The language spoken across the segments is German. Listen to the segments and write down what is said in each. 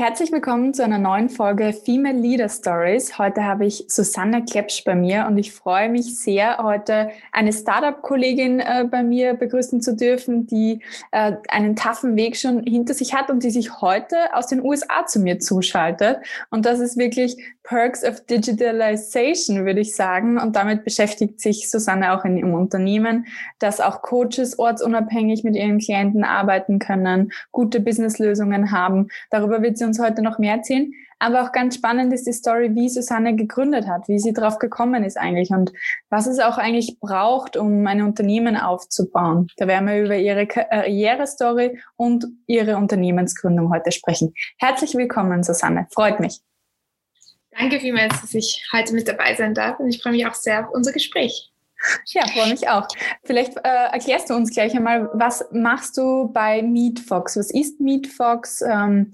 Herzlich willkommen zu einer neuen Folge Female Leader Stories. Heute habe ich Susanne Klepsch bei mir und ich freue mich sehr, heute eine Startup-Kollegin äh, bei mir begrüßen zu dürfen, die äh, einen taffen Weg schon hinter sich hat und die sich heute aus den USA zu mir zuschaltet. Und das ist wirklich Perks of Digitalization, würde ich sagen. Und damit beschäftigt sich Susanne auch in ihrem Unternehmen, dass auch Coaches ortsunabhängig mit ihren Klienten arbeiten können, gute Businesslösungen haben. Darüber wird sie uns heute noch mehr erzählen. Aber auch ganz spannend ist die Story, wie Susanne gegründet hat, wie sie drauf gekommen ist eigentlich und was es auch eigentlich braucht, um ein Unternehmen aufzubauen. Da werden wir über ihre Karrierestory und ihre Unternehmensgründung heute sprechen. Herzlich willkommen, Susanne. Freut mich. Danke vielmals, dass ich heute mit dabei sein darf und ich freue mich auch sehr auf unser Gespräch. Ja, freue mich auch. Vielleicht äh, erklärst du uns gleich einmal, was machst du bei MeetFox? Was ist MeetFox? Ähm,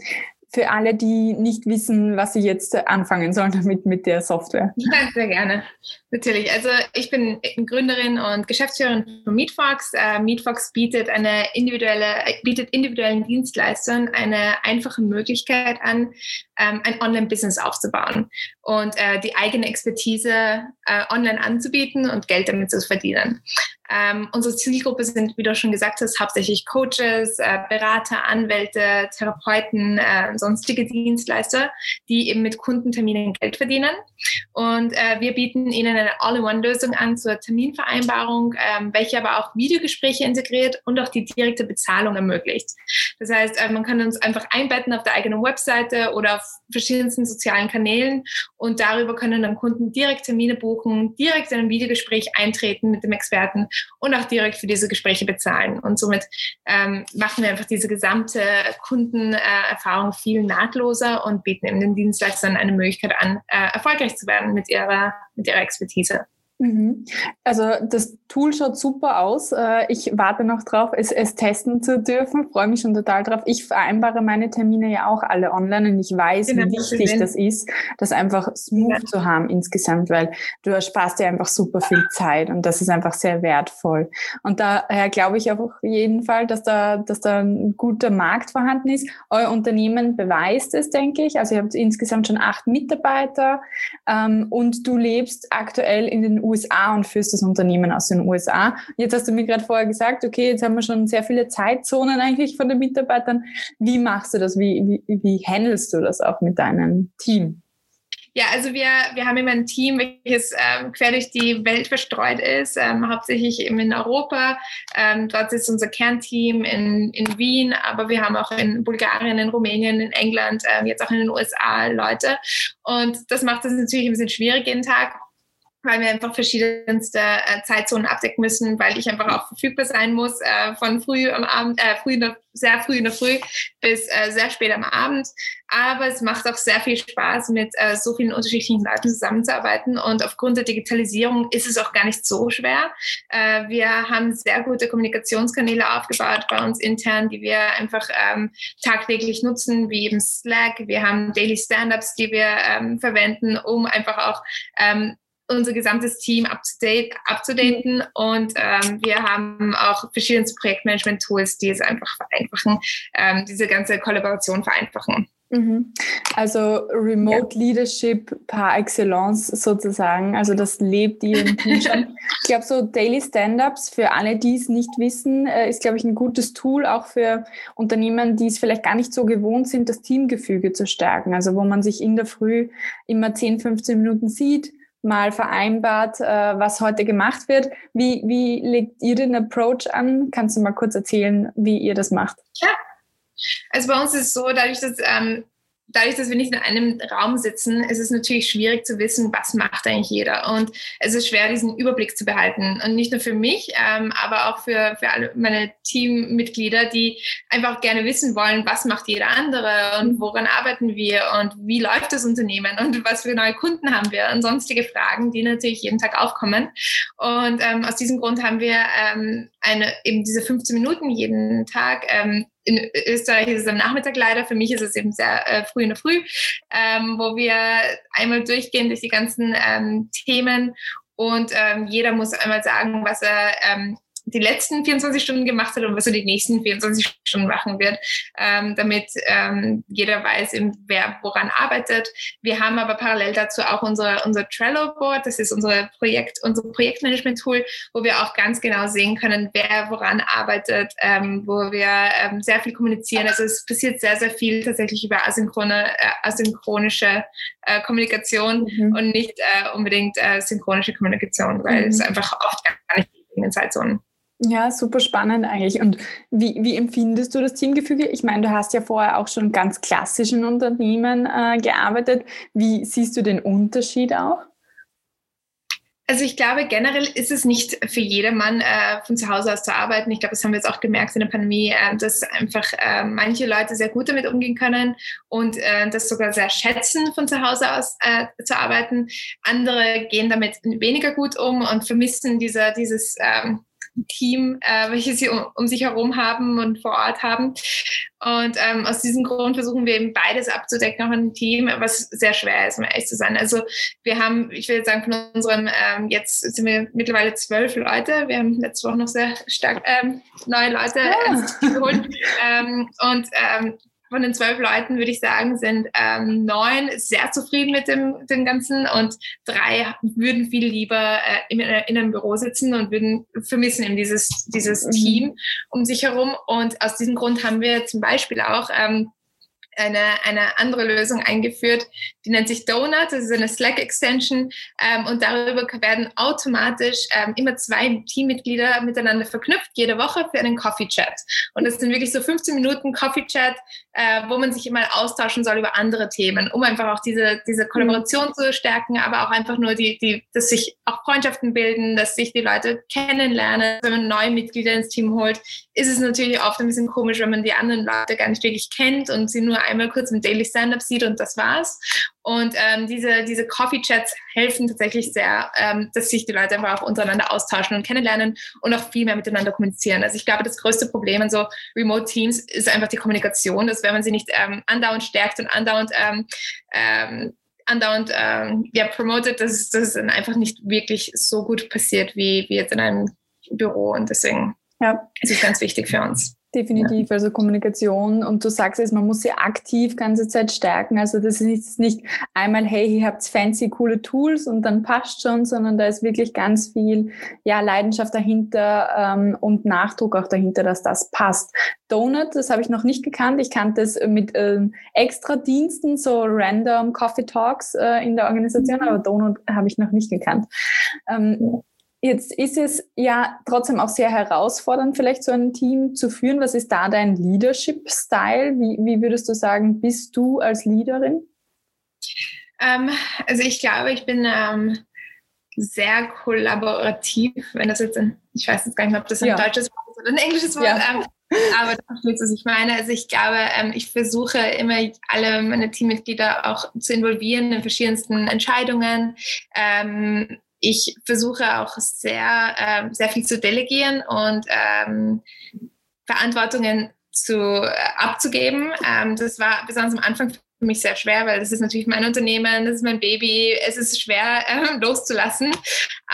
für alle, die nicht wissen, was sie jetzt anfangen sollen damit mit der Software. Ja, sehr gerne. Natürlich. Also ich bin Gründerin und Geschäftsführerin von MeetFox. Äh, MeetFox bietet eine individuelle, bietet individuellen Dienstleistern eine einfache Möglichkeit an, ähm, ein Online-Business aufzubauen und äh, die eigene Expertise äh, online anzubieten und Geld damit zu verdienen. Ähm, unsere Zielgruppe sind, wie du schon gesagt hast, hauptsächlich Coaches, äh, Berater, Anwälte, Therapeuten, äh, sonstige Dienstleister, die eben mit Kundenterminen Geld verdienen. Und äh, wir bieten ihnen eine All-in-One-Lösung an zur Terminvereinbarung, ähm, welche aber auch Videogespräche integriert und auch die direkte Bezahlung ermöglicht. Das heißt, äh, man kann uns einfach einbetten auf der eigenen Webseite oder auf verschiedensten sozialen Kanälen und darüber können dann Kunden direkt Termine buchen, direkt in ein Videogespräch eintreten mit dem Experten und auch direkt für diese Gespräche bezahlen. Und somit ähm, machen wir einfach diese gesamte Kundenerfahrung viel nahtloser und bieten eben den Dienstleistern eine Möglichkeit an, äh, erfolgreich zu werden mit ihrer, mit ihrer Expertise. Mhm. Also das Tool schaut super aus. Äh, ich warte noch drauf, es, es testen zu dürfen. Freue mich schon total drauf. Ich vereinbare meine Termine ja auch alle online und ich weiß, genau, wie wichtig das ist, das einfach smooth ja. zu haben insgesamt, weil du ersparst dir einfach super viel Zeit und das ist einfach sehr wertvoll. Und daher glaube ich auf jeden Fall, dass da, dass da ein guter Markt vorhanden ist. Euer Unternehmen beweist es, denke ich. Also ihr habt insgesamt schon acht Mitarbeiter ähm, und du lebst aktuell in den USA und führst das Unternehmen aus den USA. Jetzt hast du mir gerade vorher gesagt, okay, jetzt haben wir schon sehr viele Zeitzonen eigentlich von den Mitarbeitern. Wie machst du das? Wie, wie, wie handelst du das auch mit deinem Team? Ja, also wir, wir haben immer ein Team, welches ähm, quer durch die Welt verstreut ist, ähm, hauptsächlich eben in Europa. Ähm, dort ist unser Kernteam in, in Wien, aber wir haben auch in Bulgarien, in Rumänien, in England, ähm, jetzt auch in den USA Leute. Und das macht es natürlich ein bisschen schwierig jeden Tag weil wir einfach verschiedenste äh, Zeitzonen abdecken müssen, weil ich einfach auch verfügbar sein muss, äh, von früh am Abend, äh, früh in der, sehr früh in der Früh bis äh, sehr spät am Abend. Aber es macht auch sehr viel Spaß, mit äh, so vielen unterschiedlichen Leuten zusammenzuarbeiten. Und aufgrund der Digitalisierung ist es auch gar nicht so schwer. Äh, wir haben sehr gute Kommunikationskanäle aufgebaut bei uns intern, die wir einfach ähm, tagtäglich nutzen, wie eben Slack. Wir haben Daily Stand-ups, die wir ähm, verwenden, um einfach auch ähm, unser gesamtes Team up-to-date, und ähm, wir haben auch verschiedene Projektmanagement-Tools, die es einfach vereinfachen, ähm, diese ganze Kollaboration vereinfachen. Mhm. Also Remote ja. Leadership par excellence sozusagen. Also das lebt ihr im Team schon. Ich glaube, so Daily Stand-ups für alle, die es nicht wissen, äh, ist, glaube ich, ein gutes Tool auch für Unternehmen, die es vielleicht gar nicht so gewohnt sind, das Teamgefüge zu stärken. Also wo man sich in der Früh immer 10, 15 Minuten sieht, mal vereinbart, äh, was heute gemacht wird. Wie, wie legt ihr den Approach an? Kannst du mal kurz erzählen, wie ihr das macht? Ja, also bei uns ist es so, dadurch, dass ähm, dadurch, dass wir nicht in einem Raum sitzen, ist es natürlich schwierig zu wissen, was macht eigentlich jeder. Und es ist schwer, diesen Überblick zu behalten. Und nicht nur für mich, ähm, aber auch für, für alle meine Teammitglieder, die einfach gerne wissen wollen, was macht jeder andere und woran arbeiten wir und wie läuft das Unternehmen und was für neue Kunden haben wir und sonstige Fragen, die natürlich jeden Tag aufkommen. Und ähm, aus diesem Grund haben wir ähm, eine, eben diese 15 Minuten jeden Tag ähm, in Österreich ist es am Nachmittag leider, für mich ist es eben sehr äh, früh in der Früh, ähm, wo wir einmal durchgehen durch die ganzen ähm, Themen und ähm, jeder muss einmal sagen, was er, ähm, die letzten 24 Stunden gemacht hat und was er die nächsten 24 Stunden machen wird, ähm, damit ähm, jeder weiß, wer woran arbeitet. Wir haben aber parallel dazu auch unser, unser Trello-Board, das ist unser Projekt, unser Projektmanagement-Tool, wo wir auch ganz genau sehen können, wer woran arbeitet, ähm, wo wir ähm, sehr viel kommunizieren. Also es passiert sehr, sehr viel tatsächlich über asynchrone, äh, asynchronische äh, Kommunikation mhm. und nicht äh, unbedingt äh, synchronische Kommunikation, weil mhm. es einfach oft gar nicht in den Zeitzonen. Ja, super spannend eigentlich. Und wie, wie empfindest du das Teamgefüge? Ich meine, du hast ja vorher auch schon ganz klassischen Unternehmen äh, gearbeitet. Wie siehst du den Unterschied auch? Also ich glaube, generell ist es nicht für jedermann äh, von zu Hause aus zu arbeiten. Ich glaube, das haben wir jetzt auch gemerkt in der Pandemie, äh, dass einfach äh, manche Leute sehr gut damit umgehen können und äh, das sogar sehr schätzen, von zu Hause aus äh, zu arbeiten. Andere gehen damit weniger gut um und vermissen dieser, dieses ähm, Team, äh, welches sie um, um, sich herum haben und vor Ort haben. Und ähm, aus diesem Grund versuchen wir eben beides abzudecken, auch ein Team, was sehr schwer ist, um ehrlich zu sein. Also wir haben, ich will jetzt sagen, von unserem, ähm, jetzt sind wir mittlerweile zwölf Leute. Wir haben letzte Woche noch sehr stark ähm, neue Leute ja. geholt. Ähm, und ähm, von den zwölf Leuten, würde ich sagen, sind ähm, neun sehr zufrieden mit dem, dem Ganzen und drei würden viel lieber äh, in, in, einem Büro sitzen und würden vermissen eben dieses, dieses mhm. Team um sich herum. Und aus diesem Grund haben wir zum Beispiel auch ähm, eine, eine andere Lösung eingeführt, die nennt sich Donut, das ist eine Slack-Extension ähm, und darüber werden automatisch ähm, immer zwei Teammitglieder miteinander verknüpft, jede Woche für einen Coffee-Chat. Und das sind wirklich so 15 Minuten Coffee-Chat, äh, wo man sich immer austauschen soll über andere Themen, um einfach auch diese, diese Kollaboration mhm. zu stärken, aber auch einfach nur, die, die, dass sich auch Freundschaften bilden, dass sich die Leute kennenlernen. Wenn man neue Mitglieder ins Team holt, ist es natürlich oft ein bisschen komisch, wenn man die anderen Leute gar nicht wirklich kennt und sie nur einmal kurz im Daily Stand-up sieht und das war's. Und ähm, diese, diese Coffee-Chats helfen tatsächlich sehr, ähm, dass sich die Leute einfach auch untereinander austauschen und kennenlernen und auch viel mehr miteinander kommunizieren. Also ich glaube, das größte Problem an so Remote Teams ist einfach die Kommunikation, dass wenn man sie nicht ähm, andauernd stärkt und andauernd ähm, ähm, andauernd ähm, ja, promotet, dass, dann einfach nicht wirklich so gut passiert wie, wie jetzt in einem Büro. Und deswegen ja. ist es ganz wichtig für uns. Definitiv, also Kommunikation und du sagst es, man muss sie aktiv ganze Zeit stärken. Also das ist nicht einmal, hey, ihr habt fancy, coole Tools und dann passt schon, sondern da ist wirklich ganz viel ja, Leidenschaft dahinter ähm, und Nachdruck auch dahinter, dass das passt. Donut, das habe ich noch nicht gekannt. Ich kannte es mit ähm, Extra-Diensten, so random Coffee Talks äh, in der Organisation, mhm. aber Donut habe ich noch nicht gekannt. Ähm, Jetzt ist es ja trotzdem auch sehr herausfordernd, vielleicht so ein Team zu führen. Was ist da dein Leadership-Style? Wie, wie würdest du sagen, bist du als Leaderin? Ähm, also ich glaube, ich bin ähm, sehr kollaborativ, wenn das jetzt ein, ich weiß jetzt gar nicht, ob das ein ja. deutsches Wort ist oder ein englisches Wort, ja. ähm, aber das verstehst was ich meine. Also ich glaube, ähm, ich versuche immer alle meine Teammitglieder auch zu involvieren in verschiedensten Entscheidungen. Ähm, ich versuche auch sehr, ähm, sehr viel zu delegieren und ähm, Verantwortungen zu, äh, abzugeben. Ähm, das war besonders am Anfang für mich sehr schwer, weil das ist natürlich mein Unternehmen, das ist mein Baby. Es ist schwer ähm, loszulassen.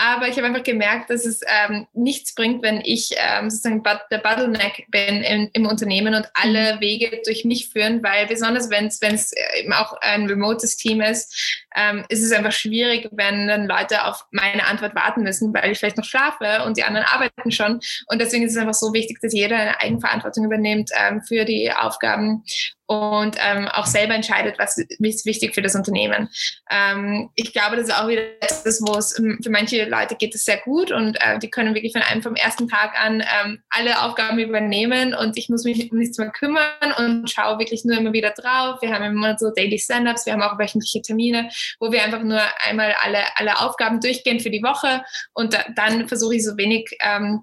Aber ich habe einfach gemerkt, dass es ähm, nichts bringt, wenn ich ähm, sozusagen der Bottleneck bin im, im, Unternehmen und alle mhm. Wege durch mich führen, weil besonders wenn es äh, eben auch ein remotes Team ist, ähm, ist es einfach schwierig, wenn dann Leute auf meine Antwort warten müssen, weil ich vielleicht noch schlafe und die anderen arbeiten schon. Und deswegen ist es einfach so wichtig, dass jeder eine Eigenverantwortung übernimmt ähm, für die Aufgaben und ähm, auch selber entscheidet, was ist wichtig für das Unternehmen. Ähm, ich glaube, das ist auch wieder etwas, wo es ähm, für manche Leute geht es sehr gut und äh, die können wirklich von einem vom ersten Tag an ähm, alle Aufgaben übernehmen und ich muss mich um nichts mehr kümmern und schaue wirklich nur immer wieder drauf. Wir haben immer so Daily Stand-ups, wir haben auch wöchentliche Termine, wo wir einfach nur einmal alle, alle Aufgaben durchgehen für die Woche und da, dann versuche ich so wenig ähm,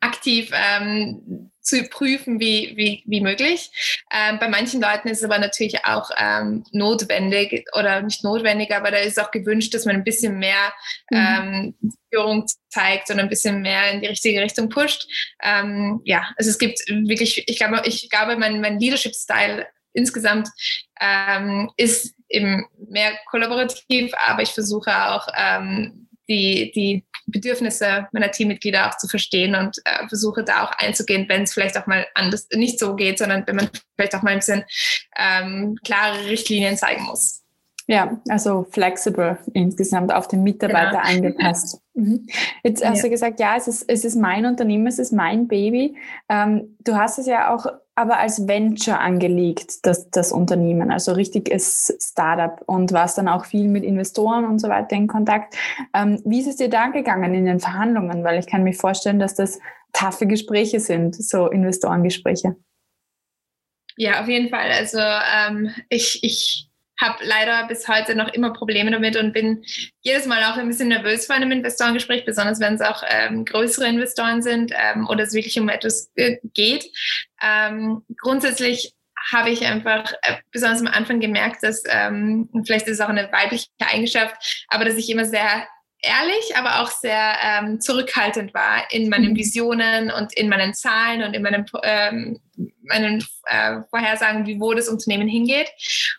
aktiv ähm, zu prüfen wie, wie, wie möglich. Ähm, bei manchen Leuten ist es aber natürlich auch ähm, notwendig oder nicht notwendig, aber da ist auch gewünscht, dass man ein bisschen mehr mhm. ähm, Führung zeigt und ein bisschen mehr in die richtige Richtung pusht. Ähm, ja, also es gibt wirklich, ich glaube, ich glaube, mein, mein Leadership-Style insgesamt ähm, ist eben mehr kollaborativ, aber ich versuche auch ähm, die, die Bedürfnisse meiner Teammitglieder auch zu verstehen und äh, versuche da auch einzugehen, wenn es vielleicht auch mal anders nicht so geht, sondern wenn man vielleicht auch mal ein bisschen ähm, klare Richtlinien zeigen muss. Ja, also flexibel insgesamt auf den Mitarbeiter genau. angepasst. Mhm. Jetzt hast ja. du gesagt, ja, es ist, es ist mein Unternehmen, es ist mein Baby. Ähm, du hast es ja auch aber als Venture angelegt, das, das Unternehmen, also richtiges Startup und warst dann auch viel mit Investoren und so weiter in Kontakt. Ähm, wie ist es dir da gegangen in den Verhandlungen? Weil ich kann mir vorstellen, dass das taffe Gespräche sind, so Investorengespräche. Ja, auf jeden Fall. Also ähm, ich, ich habe leider bis heute noch immer Probleme damit und bin jedes Mal auch ein bisschen nervös vor einem Investorengespräch, besonders wenn es auch ähm, größere Investoren sind ähm, oder es wirklich um etwas äh, geht. Ähm, grundsätzlich habe ich einfach äh, besonders am Anfang gemerkt, dass, ähm, vielleicht ist es auch eine weibliche Eigenschaft, aber dass ich immer sehr ehrlich, aber auch sehr ähm, zurückhaltend war in meinen mhm. Visionen und in meinen Zahlen und in meinen, ähm, meinen äh, Vorhersagen, wie wo das Unternehmen hingeht.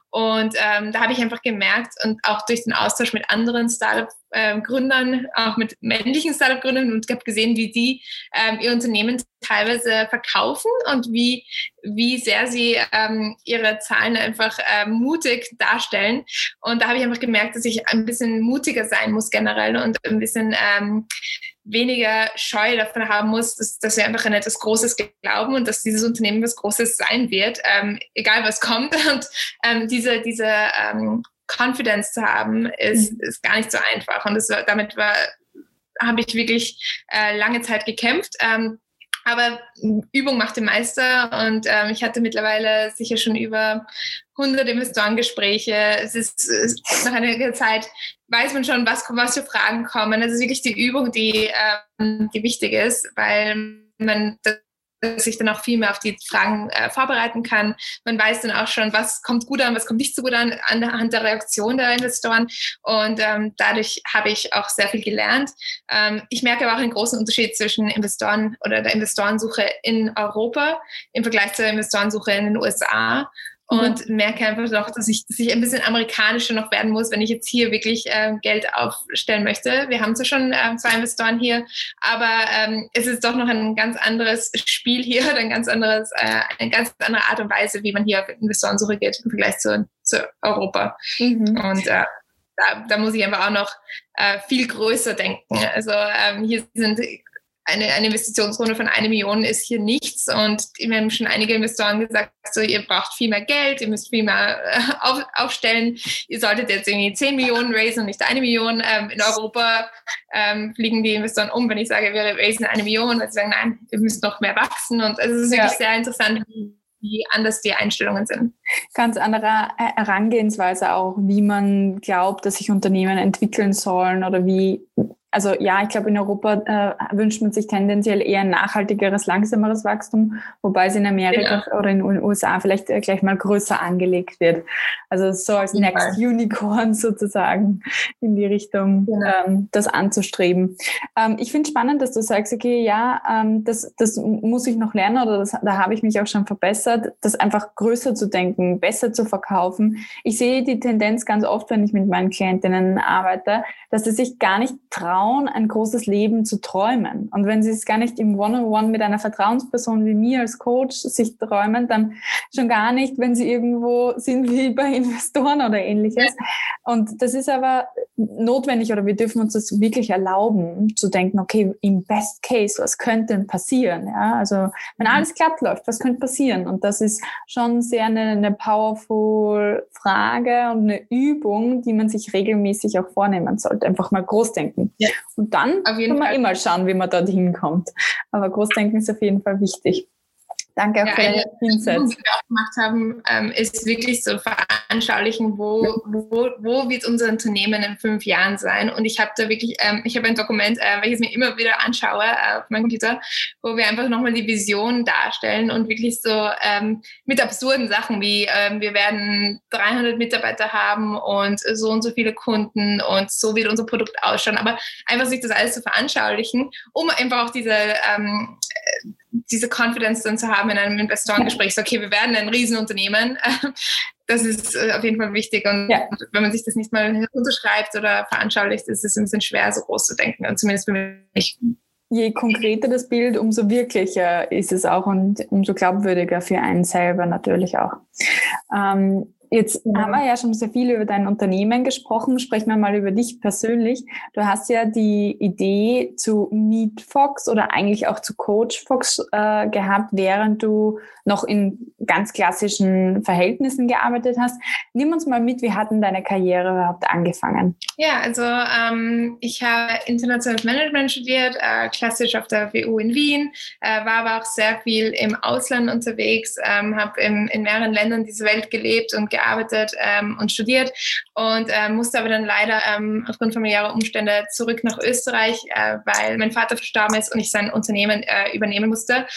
Und ähm, da habe ich einfach gemerkt und auch durch den Austausch mit anderen Startup-Gründern, auch mit männlichen Startup-Gründern und habe gesehen, wie die ähm, ihr Unternehmen teilweise verkaufen und wie, wie sehr sie ähm, ihre Zahlen einfach äh, mutig darstellen. Und da habe ich einfach gemerkt, dass ich ein bisschen mutiger sein muss generell und ein bisschen ähm, weniger Scheu davon haben muss, dass, dass wir einfach an etwas Großes glauben und dass dieses Unternehmen was Großes sein wird, ähm, egal was kommt. Und ähm, diese, diese ähm, Confidence zu haben, ist, mhm. ist gar nicht so einfach. Und das, damit war, habe ich wirklich äh, lange Zeit gekämpft. Ähm, aber Übung macht den Meister und ähm, ich hatte mittlerweile sicher schon über 100 Investorengespräche. Es ist, ist nach einiger Zeit weiß man schon, was, was für Fragen kommen. Das ist wirklich die Übung, die, ähm, die wichtig ist, weil man sich dann auch viel mehr auf die Fragen äh, vorbereiten kann. Man weiß dann auch schon, was kommt gut an, was kommt nicht so gut an, anhand der Reaktion der Investoren. Und ähm, dadurch habe ich auch sehr viel gelernt. Ähm, ich merke aber auch einen großen Unterschied zwischen Investoren oder der Investorensuche in Europa im Vergleich zur Investorensuche in den USA. Mhm. und mhm. merke einfach doch, dass ich, dass ich ein bisschen amerikanischer noch werden muss, wenn ich jetzt hier wirklich äh, Geld aufstellen möchte. Wir haben zwar schon äh, zwei Investoren hier, aber ähm, es ist doch noch ein ganz anderes Spiel hier, ein ganz anderes, äh, eine ganz andere Art und Weise, wie man hier auf Investorensuche geht im Vergleich zu, zu Europa. Mhm. Und äh, da, da, muss ich einfach auch noch äh, viel größer denken. Also ähm, hier sind eine, eine Investitionsrunde von eine Million ist hier nichts. Und wir haben schon einige Investoren gesagt, so, ihr braucht viel mehr Geld, ihr müsst viel mehr äh, auf, aufstellen. Ihr solltet jetzt irgendwie 10 Millionen raisen und nicht eine Million. Ähm, in Europa ähm, fliegen die Investoren um, wenn ich sage, wir raisen eine Million, weil sie sagen, nein, wir müssen noch mehr wachsen. Und es ist wirklich ja. sehr interessant, wie anders die Einstellungen sind. Ganz andere Herangehensweise auch, wie man glaubt, dass sich Unternehmen entwickeln sollen oder wie also ja, ich glaube, in Europa äh, wünscht man sich tendenziell eher ein nachhaltigeres, langsameres Wachstum, wobei es in Amerika ja. oder in den USA vielleicht äh, gleich mal größer angelegt wird. Also so als Next Unicorn sozusagen in die Richtung, genau. ähm, das anzustreben. Ähm, ich finde spannend, dass du sagst, okay, ja, ähm, das, das muss ich noch lernen oder das, da habe ich mich auch schon verbessert, das einfach größer zu denken, besser zu verkaufen. Ich sehe die Tendenz ganz oft, wenn ich mit meinen Klientinnen arbeite, dass sie sich gar nicht trauen, trauen, ein großes Leben zu träumen. Und wenn sie es gar nicht im One-on-One mit einer Vertrauensperson wie mir als Coach sich träumen, dann schon gar nicht, wenn sie irgendwo sind wie bei Investoren oder ähnliches. Und das ist aber notwendig oder wir dürfen uns das wirklich erlauben, zu denken, okay, im Best Case, was könnte denn passieren? Ja, also wenn alles glatt läuft, was könnte passieren? Und das ist schon sehr eine, eine powerful Frage und eine Übung, die man sich regelmäßig auch vornehmen sollte. Einfach mal groß denken. Ja. Und dann kann man Fall. immer schauen, wie man dorthin kommt. Aber Großdenken ist auf jeden Fall wichtig. Danke auch ja, für deine Insights. Die wir auch gemacht haben, ähm, ist wirklich so veranschaulichen, wo, wo, wo wird unser Unternehmen in fünf Jahren sein. Und ich habe da wirklich, ähm, ich habe ein Dokument, äh, welches ich mir immer wieder anschaue äh, auf meinem Computer, wo wir einfach nochmal die Vision darstellen und wirklich so ähm, mit absurden Sachen wie ähm, wir werden 300 Mitarbeiter haben und so und so viele Kunden und so wird unser Produkt ausschauen. Aber einfach sich das alles zu veranschaulichen, um einfach auch diese ähm, diese Confidence dann zu haben in einem Investorengespräch, so, okay, wir werden ein Riesenunternehmen. das ist äh, auf jeden Fall wichtig. Und ja. wenn man sich das nicht mal unterschreibt oder veranschaulicht, ist es ein bisschen schwer, so groß zu denken. Und zumindest für mich. Je konkreter das Bild, umso wirklicher ist es auch und umso glaubwürdiger für einen selber natürlich auch. Ähm, Jetzt haben wir ja schon sehr viel über dein Unternehmen gesprochen. Sprechen wir mal über dich persönlich. Du hast ja die Idee zu Meet Fox oder eigentlich auch zu Coach Fox äh, gehabt, während du noch in ganz klassischen Verhältnissen gearbeitet hast. Nimm uns mal mit, wie hat denn deine Karriere überhaupt angefangen? Ja, also ähm, ich habe internationales Management studiert, äh, klassisch auf der WU in Wien, äh, war aber auch sehr viel im Ausland unterwegs, ähm, habe in mehreren Ländern dieser Welt gelebt und gearbeitet ähm, und studiert und äh, musste aber dann leider ähm, aufgrund familiärer Umstände zurück nach Österreich, äh, weil mein Vater verstorben ist und ich sein Unternehmen äh, übernehmen musste.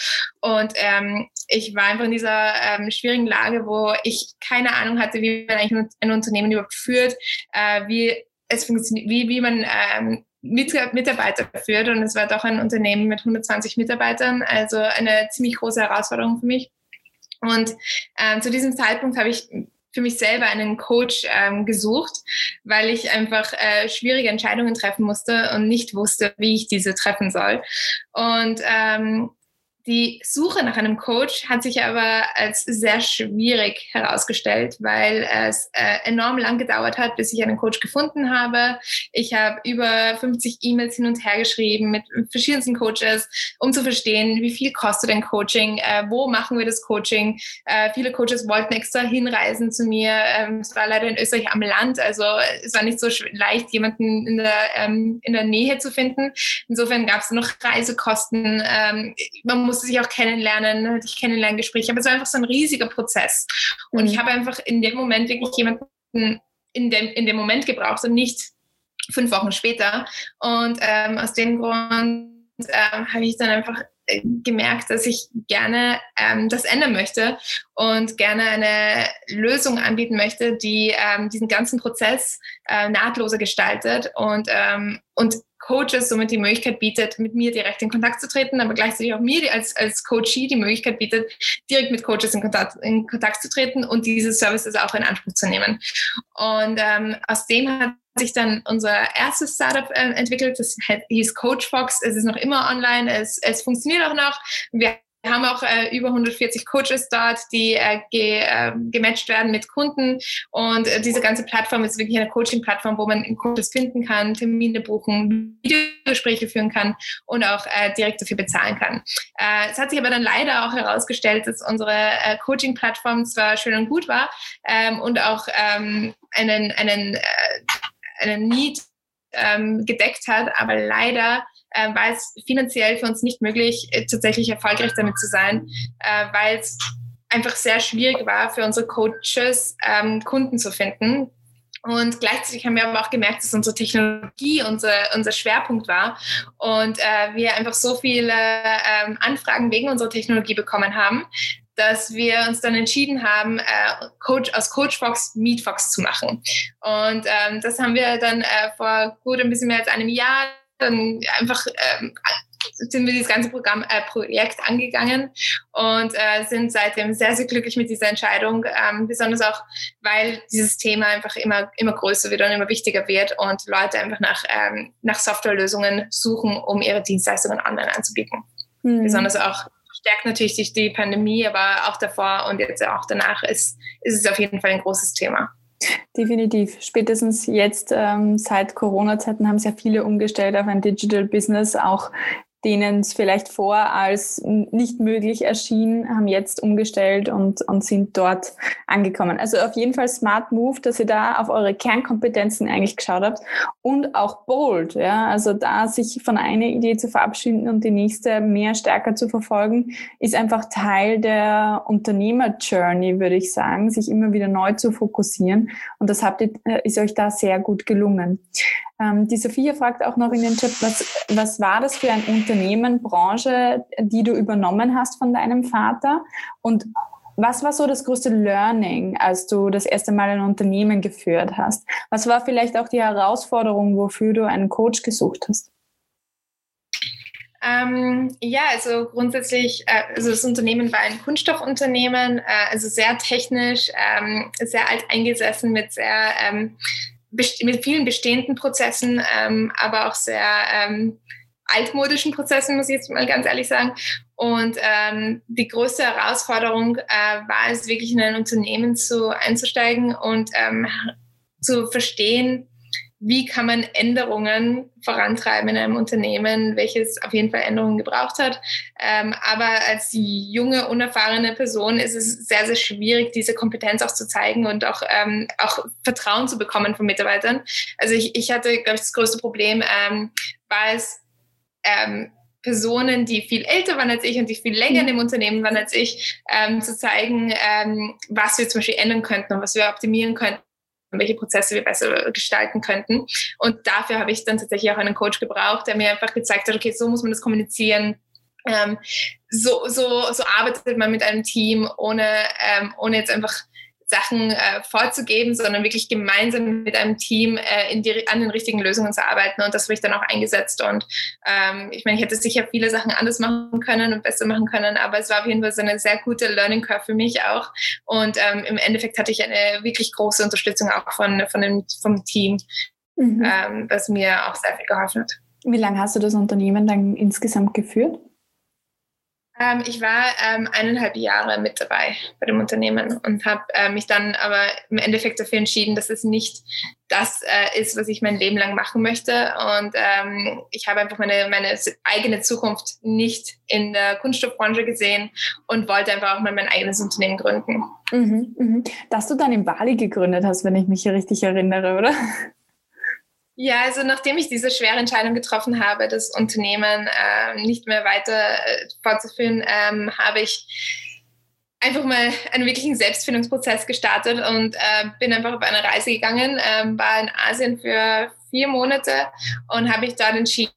Und ähm, ich war einfach in dieser ähm, schwierigen Lage, wo ich keine Ahnung hatte, wie man eigentlich ein Unternehmen überhaupt führt, äh, wie es funktioniert, wie, wie man ähm, Mitarbeiter führt. Und es war doch ein Unternehmen mit 120 Mitarbeitern, also eine ziemlich große Herausforderung für mich. Und ähm, zu diesem Zeitpunkt habe ich für mich selber einen Coach ähm, gesucht, weil ich einfach äh, schwierige Entscheidungen treffen musste und nicht wusste, wie ich diese treffen soll. Und ähm, die Suche nach einem Coach hat sich aber als sehr schwierig herausgestellt, weil es äh, enorm lang gedauert hat, bis ich einen Coach gefunden habe. Ich habe über 50 E-Mails hin und her geschrieben mit verschiedensten Coaches, um zu verstehen, wie viel kostet ein Coaching, äh, wo machen wir das Coaching. Äh, viele Coaches wollten extra hinreisen zu mir. Ähm, es war leider in Österreich am Land, also es war nicht so leicht, jemanden in der, ähm, in der Nähe zu finden. Insofern gab es noch Reisekosten. Ähm, man musste sich auch kennenlernen, hatte ich Kennenlerngespräche, aber es war einfach so ein riesiger Prozess. Und mhm. ich habe einfach in dem Moment wirklich jemanden in dem, in dem Moment gebraucht und nicht fünf Wochen später. Und ähm, aus dem Grund ähm, habe ich dann einfach äh, gemerkt, dass ich gerne ähm, das ändern möchte und gerne eine Lösung anbieten möchte, die ähm, diesen ganzen Prozess äh, nahtloser gestaltet und, ähm, und Coaches somit die Möglichkeit bietet, mit mir direkt in Kontakt zu treten, aber gleichzeitig auch mir als, als Coachie die Möglichkeit bietet, direkt mit Coaches in Kontakt, in Kontakt zu treten und diese Services auch in Anspruch zu nehmen. Und ähm, aus dem hat sich dann unser erstes Startup äh, entwickelt, das hieß Coach Fox. Es ist noch immer online, es, es funktioniert auch noch. Wir wir haben auch äh, über 140 Coaches dort, die äh, ge, äh, gematcht werden mit Kunden. Und äh, diese ganze Plattform ist wirklich eine Coaching-Plattform, wo man Coaches finden kann, Termine buchen, Videogespräche führen kann und auch äh, direkt dafür bezahlen kann. Äh, es hat sich aber dann leider auch herausgestellt, dass unsere Coaching-Plattform zwar schön und gut war ähm, und auch ähm, einen, einen, einen Need ähm, gedeckt hat, aber leider äh, war es finanziell für uns nicht möglich, äh, tatsächlich erfolgreich damit zu sein, äh, weil es einfach sehr schwierig war für unsere Coaches, ähm, Kunden zu finden. Und gleichzeitig haben wir aber auch gemerkt, dass unsere Technologie unser, unser Schwerpunkt war und äh, wir einfach so viele ähm, Anfragen wegen unserer Technologie bekommen haben, dass wir uns dann entschieden haben, äh, Coach, aus CoachFox Meetfox zu machen. Und ähm, das haben wir dann äh, vor gut ein bisschen mehr als einem Jahr dann einfach ähm, sind wir dieses ganze Programm, äh, Projekt angegangen und äh, sind seitdem sehr, sehr glücklich mit dieser Entscheidung, ähm, besonders auch, weil dieses Thema einfach immer, immer größer wird und immer wichtiger wird und Leute einfach nach, ähm, nach Softwarelösungen suchen, um ihre Dienstleistungen online anzubieten. Mhm. Besonders auch stärkt natürlich sich die Pandemie, aber auch davor und jetzt auch danach ist, ist es auf jeden Fall ein großes Thema. Definitiv. Spätestens jetzt ähm, seit Corona-Zeiten haben sehr viele umgestellt auf ein Digital Business, auch denen es vielleicht vor als nicht möglich erschien, haben jetzt umgestellt und, und sind dort angekommen. Also auf jeden Fall Smart Move, dass ihr da auf eure Kernkompetenzen eigentlich geschaut habt und auch bold, ja, also da sich von einer Idee zu verabschieden und die nächste mehr stärker zu verfolgen, ist einfach Teil der Unternehmer-Journey, würde ich sagen, sich immer wieder neu zu fokussieren und das habt ihr, äh, ist euch da sehr gut gelungen. Ähm, die Sophia fragt auch noch in den Chat, was, was war das für ein Unternehmen, Branche, die du übernommen hast von deinem Vater? Und was war so das größte Learning, als du das erste Mal ein Unternehmen geführt hast? Was war vielleicht auch die Herausforderung, wofür du einen Coach gesucht hast? Ähm, ja, also grundsätzlich, äh, also das Unternehmen war ein Kunststoffunternehmen, äh, also sehr technisch, ähm, sehr alt eingesessen mit sehr ähm, mit vielen bestehenden Prozessen, ähm, aber auch sehr ähm, altmodischen Prozessen, muss ich jetzt mal ganz ehrlich sagen. Und ähm, die größte Herausforderung äh, war es wirklich in ein Unternehmen zu einzusteigen und ähm, zu verstehen, wie kann man Änderungen vorantreiben in einem Unternehmen, welches auf jeden Fall Änderungen gebraucht hat. Ähm, aber als junge, unerfahrene Person ist es sehr, sehr schwierig, diese Kompetenz auch zu zeigen und auch, ähm, auch Vertrauen zu bekommen von Mitarbeitern. Also ich, ich hatte, glaube ich, das größte Problem, ähm, war es, ähm, Personen, die viel älter waren als ich und die viel länger in dem Unternehmen waren als ich, ähm, zu zeigen, ähm, was wir zum Beispiel ändern könnten und was wir optimieren könnten welche Prozesse wir besser gestalten könnten. Und dafür habe ich dann tatsächlich auch einen Coach gebraucht, der mir einfach gezeigt hat, okay, so muss man das kommunizieren. Ähm, so, so, so arbeitet man mit einem Team, ohne, ähm, ohne jetzt einfach Sachen äh, vorzugeben, sondern wirklich gemeinsam mit einem Team äh, in die, an den richtigen Lösungen zu arbeiten. Und das habe ich dann auch eingesetzt. Und ähm, ich meine, ich hätte sicher viele Sachen anders machen können und besser machen können, aber es war auf jeden Fall so eine sehr gute Learning Curve für mich auch. Und ähm, im Endeffekt hatte ich eine wirklich große Unterstützung auch von, von dem, vom Team, mhm. ähm, was mir auch sehr viel geholfen hat. Wie lange hast du das Unternehmen dann insgesamt geführt? Ähm, ich war ähm, eineinhalb Jahre mit dabei bei dem Unternehmen und habe äh, mich dann aber im Endeffekt dafür entschieden, dass es nicht das äh, ist, was ich mein Leben lang machen möchte. Und ähm, ich habe einfach meine, meine eigene Zukunft nicht in der Kunststoffbranche gesehen und wollte einfach auch mal mein eigenes Unternehmen gründen. Mhm, mh. Dass du dann in Bali gegründet hast, wenn ich mich hier richtig erinnere, oder? Ja, also nachdem ich diese schwere Entscheidung getroffen habe, das Unternehmen äh, nicht mehr weiter äh, fortzuführen, ähm, habe ich einfach mal einen wirklichen Selbstfindungsprozess gestartet und äh, bin einfach auf eine Reise gegangen, äh, war in Asien für vier Monate und habe mich dort entschieden,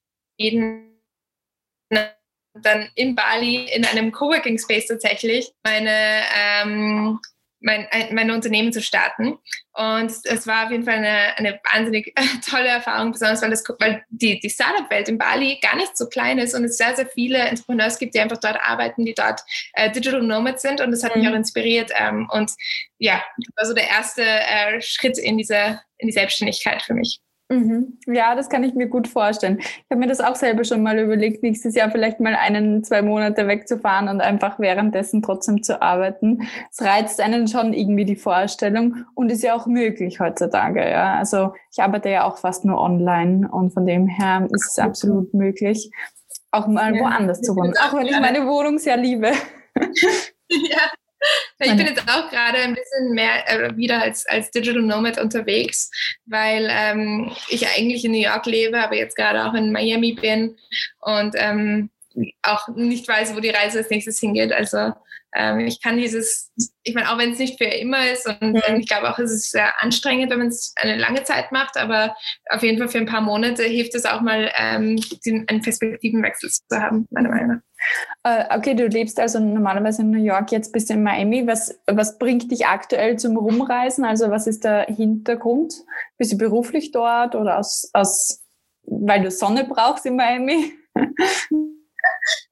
dann in Bali in einem Coworking Space tatsächlich meine ähm, mein, mein Unternehmen zu starten. Und es war auf jeden Fall eine, eine wahnsinnig tolle Erfahrung, besonders weil, das, weil die, die Startup-Welt in Bali gar nicht so klein ist und es sehr, sehr viele Entrepreneurs gibt, die einfach dort arbeiten, die dort äh, Digital Nomads sind. Und das hat mhm. mich auch inspiriert. Ähm, und ja, das war so der erste äh, Schritt in diese, in die Selbstständigkeit für mich. Mhm. Ja, das kann ich mir gut vorstellen. Ich habe mir das auch selber schon mal überlegt, nächstes Jahr vielleicht mal einen, zwei Monate wegzufahren und einfach währenddessen trotzdem zu arbeiten. Es reizt einen schon irgendwie die Vorstellung und ist ja auch möglich heutzutage. Ja, also ich arbeite ja auch fast nur online und von dem her ist es absolut möglich, auch mal ja, woanders zu wohnen. Auch wenn ich meine Wohnung sehr liebe. Ja, ich bin jetzt auch gerade ein bisschen mehr äh, wieder als, als Digital Nomad unterwegs, weil ähm, ich eigentlich in New York lebe, aber jetzt gerade auch in Miami bin und ähm, auch nicht weiß, wo die Reise als nächstes hingeht. Also ähm, ich kann dieses, ich meine, auch wenn es nicht für immer ist und mhm. ich glaube auch, es ist sehr anstrengend, wenn man es eine lange Zeit macht, aber auf jeden Fall für ein paar Monate hilft es auch mal, ähm, den, einen Perspektivenwechsel zu haben, meiner Meinung nach. Uh, okay, du lebst also normalerweise in New York, jetzt bist du in Miami. Was, was bringt dich aktuell zum Rumreisen? Also was ist der Hintergrund? Bist du beruflich dort oder aus, aus weil du Sonne brauchst in Miami?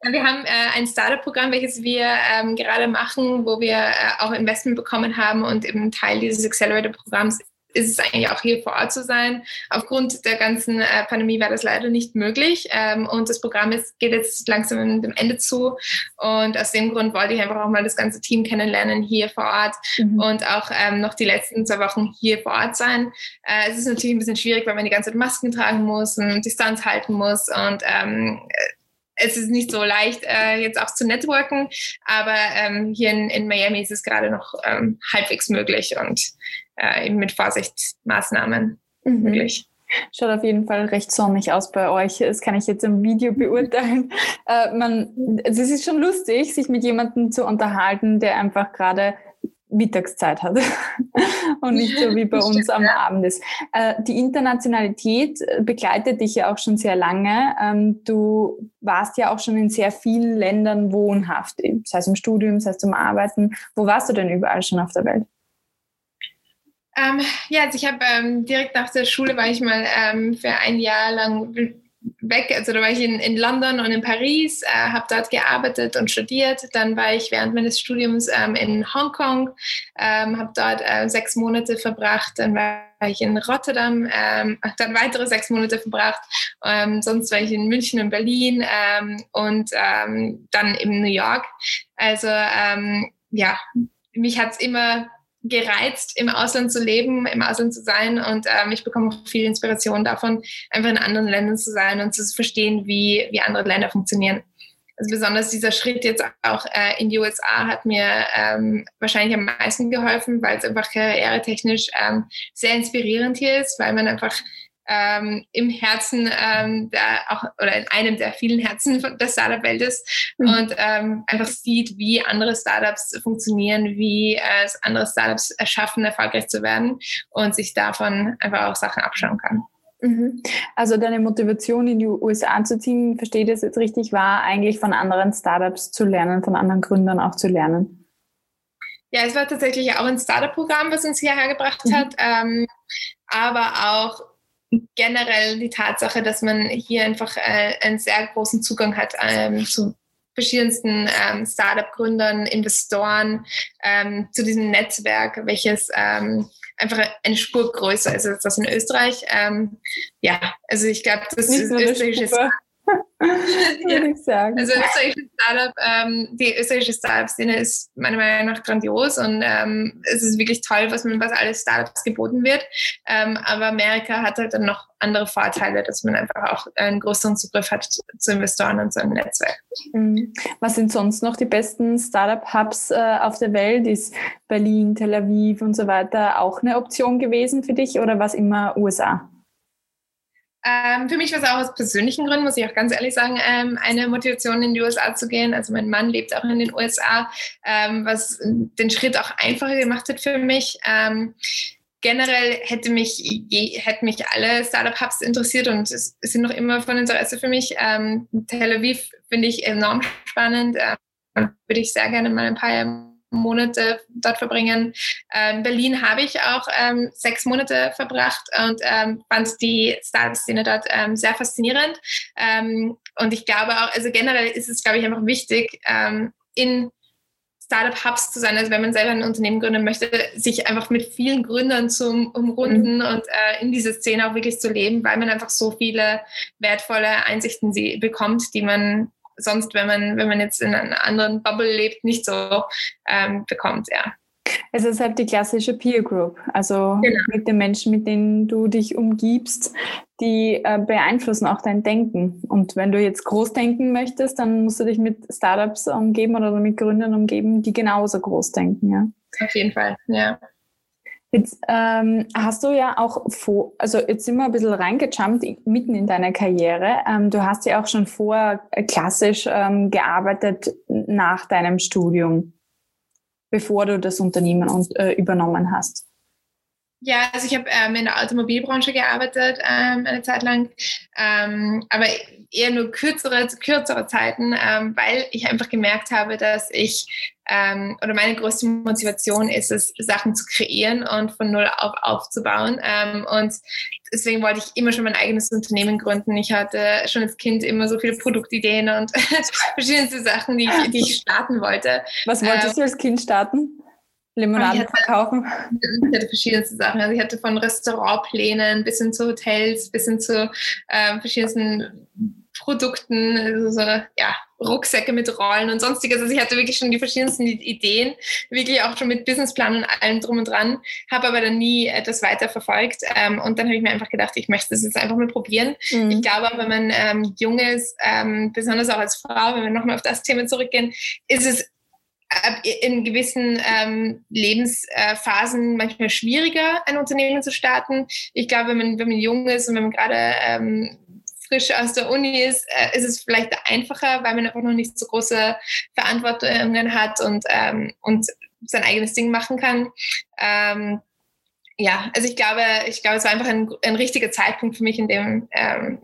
Wir haben äh, ein Startup-Programm, welches wir ähm, gerade machen, wo wir äh, auch Investment bekommen haben und eben Teil dieses Accelerator-Programms ist es eigentlich auch hier vor Ort zu sein. Aufgrund der ganzen äh, Pandemie war das leider nicht möglich ähm, und das Programm ist, geht jetzt langsam dem Ende zu und aus dem Grund wollte ich einfach auch mal das ganze Team kennenlernen hier vor Ort mhm. und auch ähm, noch die letzten zwei Wochen hier vor Ort sein. Äh, es ist natürlich ein bisschen schwierig, weil man die ganze Zeit Masken tragen muss und Distanz halten muss und ähm, es ist nicht so leicht, äh, jetzt auch zu networken, aber ähm, hier in, in, Miami ist es gerade noch ähm, halbwegs möglich und äh, eben mit Vorsichtsmaßnahmen mhm. möglich. Schaut auf jeden Fall recht sonnig aus bei euch. Das kann ich jetzt im Video beurteilen. Äh, man, es ist schon lustig, sich mit jemandem zu unterhalten, der einfach gerade Mittagszeit hat und nicht so wie bei uns am Abend ist. Äh, die Internationalität begleitet dich ja auch schon sehr lange. Ähm, du warst ja auch schon in sehr vielen Ländern wohnhaft, sei es im Studium, sei es zum Arbeiten. Wo warst du denn überall schon auf der Welt? Ähm, ja, also ich habe ähm, direkt nach der Schule war ich mal ähm, für ein Jahr lang weg, also da war ich in, in London und in Paris, äh, habe dort gearbeitet und studiert. Dann war ich während meines Studiums ähm, in Hongkong, ähm, habe dort äh, sechs Monate verbracht. Dann war ich in Rotterdam, ähm, dann weitere sechs Monate verbracht. Ähm, sonst war ich in München und Berlin ähm, und ähm, dann in New York. Also ähm, ja, mich hat es immer gereizt, im Ausland zu leben, im Ausland zu sein. Und ähm, ich bekomme auch viel Inspiration davon, einfach in anderen Ländern zu sein und zu verstehen, wie, wie andere Länder funktionieren. Also besonders dieser Schritt jetzt auch äh, in die USA hat mir ähm, wahrscheinlich am meisten geholfen, weil es einfach karrieretechnisch ähm, sehr inspirierend hier ist, weil man einfach ähm, im Herzen ähm, der, auch oder in einem der vielen Herzen der Startup-Welt ist mhm. und ähm, einfach sieht, wie andere Startups funktionieren, wie äh, andere Startups erschaffen, erfolgreich zu werden und sich davon einfach auch Sachen abschauen kann. Mhm. Also deine Motivation in die USA zu ziehen, verstehe ich das jetzt richtig, war eigentlich von anderen Startups zu lernen, von anderen Gründern auch zu lernen. Ja, es war tatsächlich auch ein Startup-Programm, was uns hierher gebracht mhm. hat, ähm, aber auch generell die Tatsache, dass man hier einfach äh, einen sehr großen Zugang hat ähm, zu verschiedensten ähm, Startup-Gründern, Investoren, ähm, zu diesem Netzwerk, welches ähm, einfach eine Spur größer ist als das in Österreich. Ähm, ja, also ich glaube, das Nicht ist österreichisches würde ich sagen. Also österreichische Startup, ähm, die österreichische Startup-Szene ist meiner Meinung nach grandios und ähm, es ist wirklich toll, was man was alles Startups geboten wird. Ähm, aber Amerika hat halt dann noch andere Vorteile, dass man einfach auch einen größeren Zugriff hat zu Investoren und zu einem Netzwerk. Mhm. Was sind sonst noch die besten Startup-Hubs äh, auf der Welt? Ist Berlin, Tel Aviv und so weiter auch eine Option gewesen für dich oder was immer USA? Ähm, für mich war es auch aus persönlichen Gründen, muss ich auch ganz ehrlich sagen, ähm, eine Motivation in die USA zu gehen. Also mein Mann lebt auch in den USA, ähm, was den Schritt auch einfacher gemacht hat für mich. Ähm, generell hätte mich, je, hätten mich alle Startup-Hubs interessiert und es, sind noch immer von Interesse für mich. Ähm, Tel Aviv finde ich enorm spannend. Ähm, würde ich sehr gerne mal ein paar Monate dort verbringen. Ähm, Berlin habe ich auch ähm, sechs Monate verbracht und ähm, fand die Startup-Szene dort ähm, sehr faszinierend. Ähm, und ich glaube auch, also generell ist es, glaube ich, einfach wichtig, ähm, in Startup-Hubs zu sein, also wenn man selber ein Unternehmen gründen möchte, sich einfach mit vielen Gründern zu umrunden mhm. und äh, in dieser Szene auch wirklich zu leben, weil man einfach so viele wertvolle Einsichten bekommt, die man sonst, wenn man, wenn man jetzt in einer anderen Bubble lebt, nicht so ähm, bekommt, ja. Es ist halt die klassische Peer Group, also genau. mit den Menschen, mit denen du dich umgibst, die äh, beeinflussen auch dein Denken. Und wenn du jetzt groß denken möchtest, dann musst du dich mit Startups umgeben oder mit Gründern umgeben, die genauso groß denken. Ja. Auf jeden Fall, ja. Jetzt ähm, hast du ja auch vor, also jetzt sind wir ein bisschen reingejumpt mitten in deiner Karriere. Ähm, du hast ja auch schon vorher klassisch ähm, gearbeitet nach deinem Studium, bevor du das Unternehmen und, äh, übernommen hast. Ja, also ich habe ähm, in der Automobilbranche gearbeitet ähm, eine Zeit lang, ähm, aber eher nur kürzere, kürzere Zeiten, ähm, weil ich einfach gemerkt habe, dass ich ähm, oder meine größte Motivation ist es, Sachen zu kreieren und von null auf aufzubauen. Ähm, und deswegen wollte ich immer schon mein eigenes Unternehmen gründen. Ich hatte schon als Kind immer so viele Produktideen und verschiedenste Sachen, die ich, die ich starten wollte. Was wolltest du als Kind starten? Limonaden hatte, verkaufen? Ich hatte verschiedenste Sachen. Also ich hatte von Restaurantplänen bis hin zu Hotels, bis hin zu ähm, verschiedensten Produkten, also so, ja, Rucksäcke mit Rollen und sonstiges. Also ich hatte wirklich schon die verschiedensten Ideen, wirklich auch schon mit Businessplan und allem drum und dran, habe aber dann nie etwas weiter verfolgt. Ähm, und dann habe ich mir einfach gedacht, ich möchte das jetzt einfach mal probieren. Mhm. Ich glaube, wenn man ähm, jung ist, ähm, besonders auch als Frau, wenn wir nochmal auf das Thema zurückgehen, ist es in gewissen ähm, Lebensphasen manchmal schwieriger, ein Unternehmen zu starten. Ich glaube, wenn man, wenn man jung ist und wenn man gerade ähm, frisch aus der Uni ist, äh, ist es vielleicht einfacher, weil man einfach noch nicht so große Verantwortungen hat und, ähm, und sein eigenes Ding machen kann. Ähm, ja, also ich glaube, ich glaube, es war einfach ein, ein richtiger Zeitpunkt für mich, in dem ähm,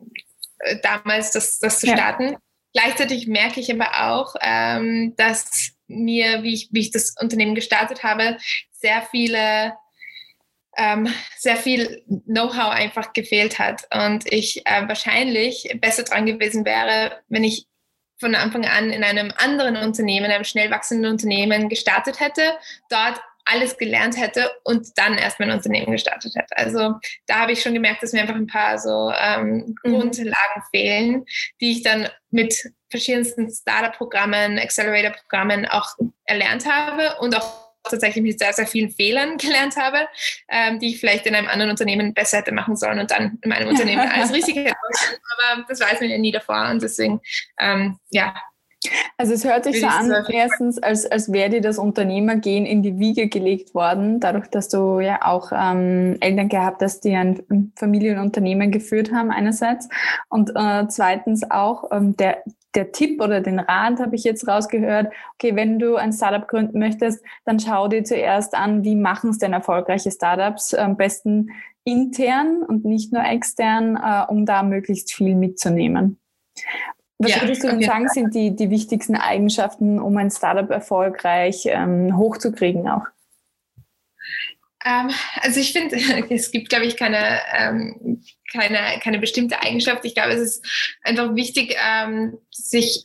damals das, das zu starten. Ja. Gleichzeitig merke ich aber auch, ähm, dass mir, wie ich, wie ich das Unternehmen gestartet habe, sehr viele ähm, sehr viel Know-how einfach gefehlt hat und ich äh, wahrscheinlich besser dran gewesen wäre, wenn ich von Anfang an in einem anderen Unternehmen, einem schnell wachsenden Unternehmen gestartet hätte, dort alles gelernt hätte und dann erst mein Unternehmen gestartet hätte. Also da habe ich schon gemerkt, dass mir einfach ein paar so ähm, mhm. Grundlagen fehlen, die ich dann mit verschiedensten Startup-Programmen, Accelerator-Programmen auch erlernt habe und auch tatsächlich mit sehr, sehr vielen Fehlern gelernt habe, ähm, die ich vielleicht in einem anderen Unternehmen besser hätte machen sollen und dann in meinem Unternehmen alles richtig hätte. Aber das weiß man ja nie davor und deswegen, ähm, ja. Also es hört sich so an, erstens, als, als wäre dir das Unternehmergehen in die Wiege gelegt worden, dadurch, dass du ja auch ähm, Eltern gehabt hast, die ein Familienunternehmen geführt haben einerseits und äh, zweitens auch ähm, der, der Tipp oder den Rat habe ich jetzt rausgehört, okay, wenn du ein Startup gründen möchtest, dann schau dir zuerst an, wie machen es denn erfolgreiche Startups, am besten intern und nicht nur extern, äh, um da möglichst viel mitzunehmen. Was ja, würdest du denn sagen, sind die, die wichtigsten Eigenschaften, um ein Startup erfolgreich ähm, hochzukriegen auch? Ähm, also ich finde, es gibt, glaube ich, keine, ähm, keine, keine bestimmte Eigenschaft. Ich glaube, es ist einfach wichtig, ähm, sich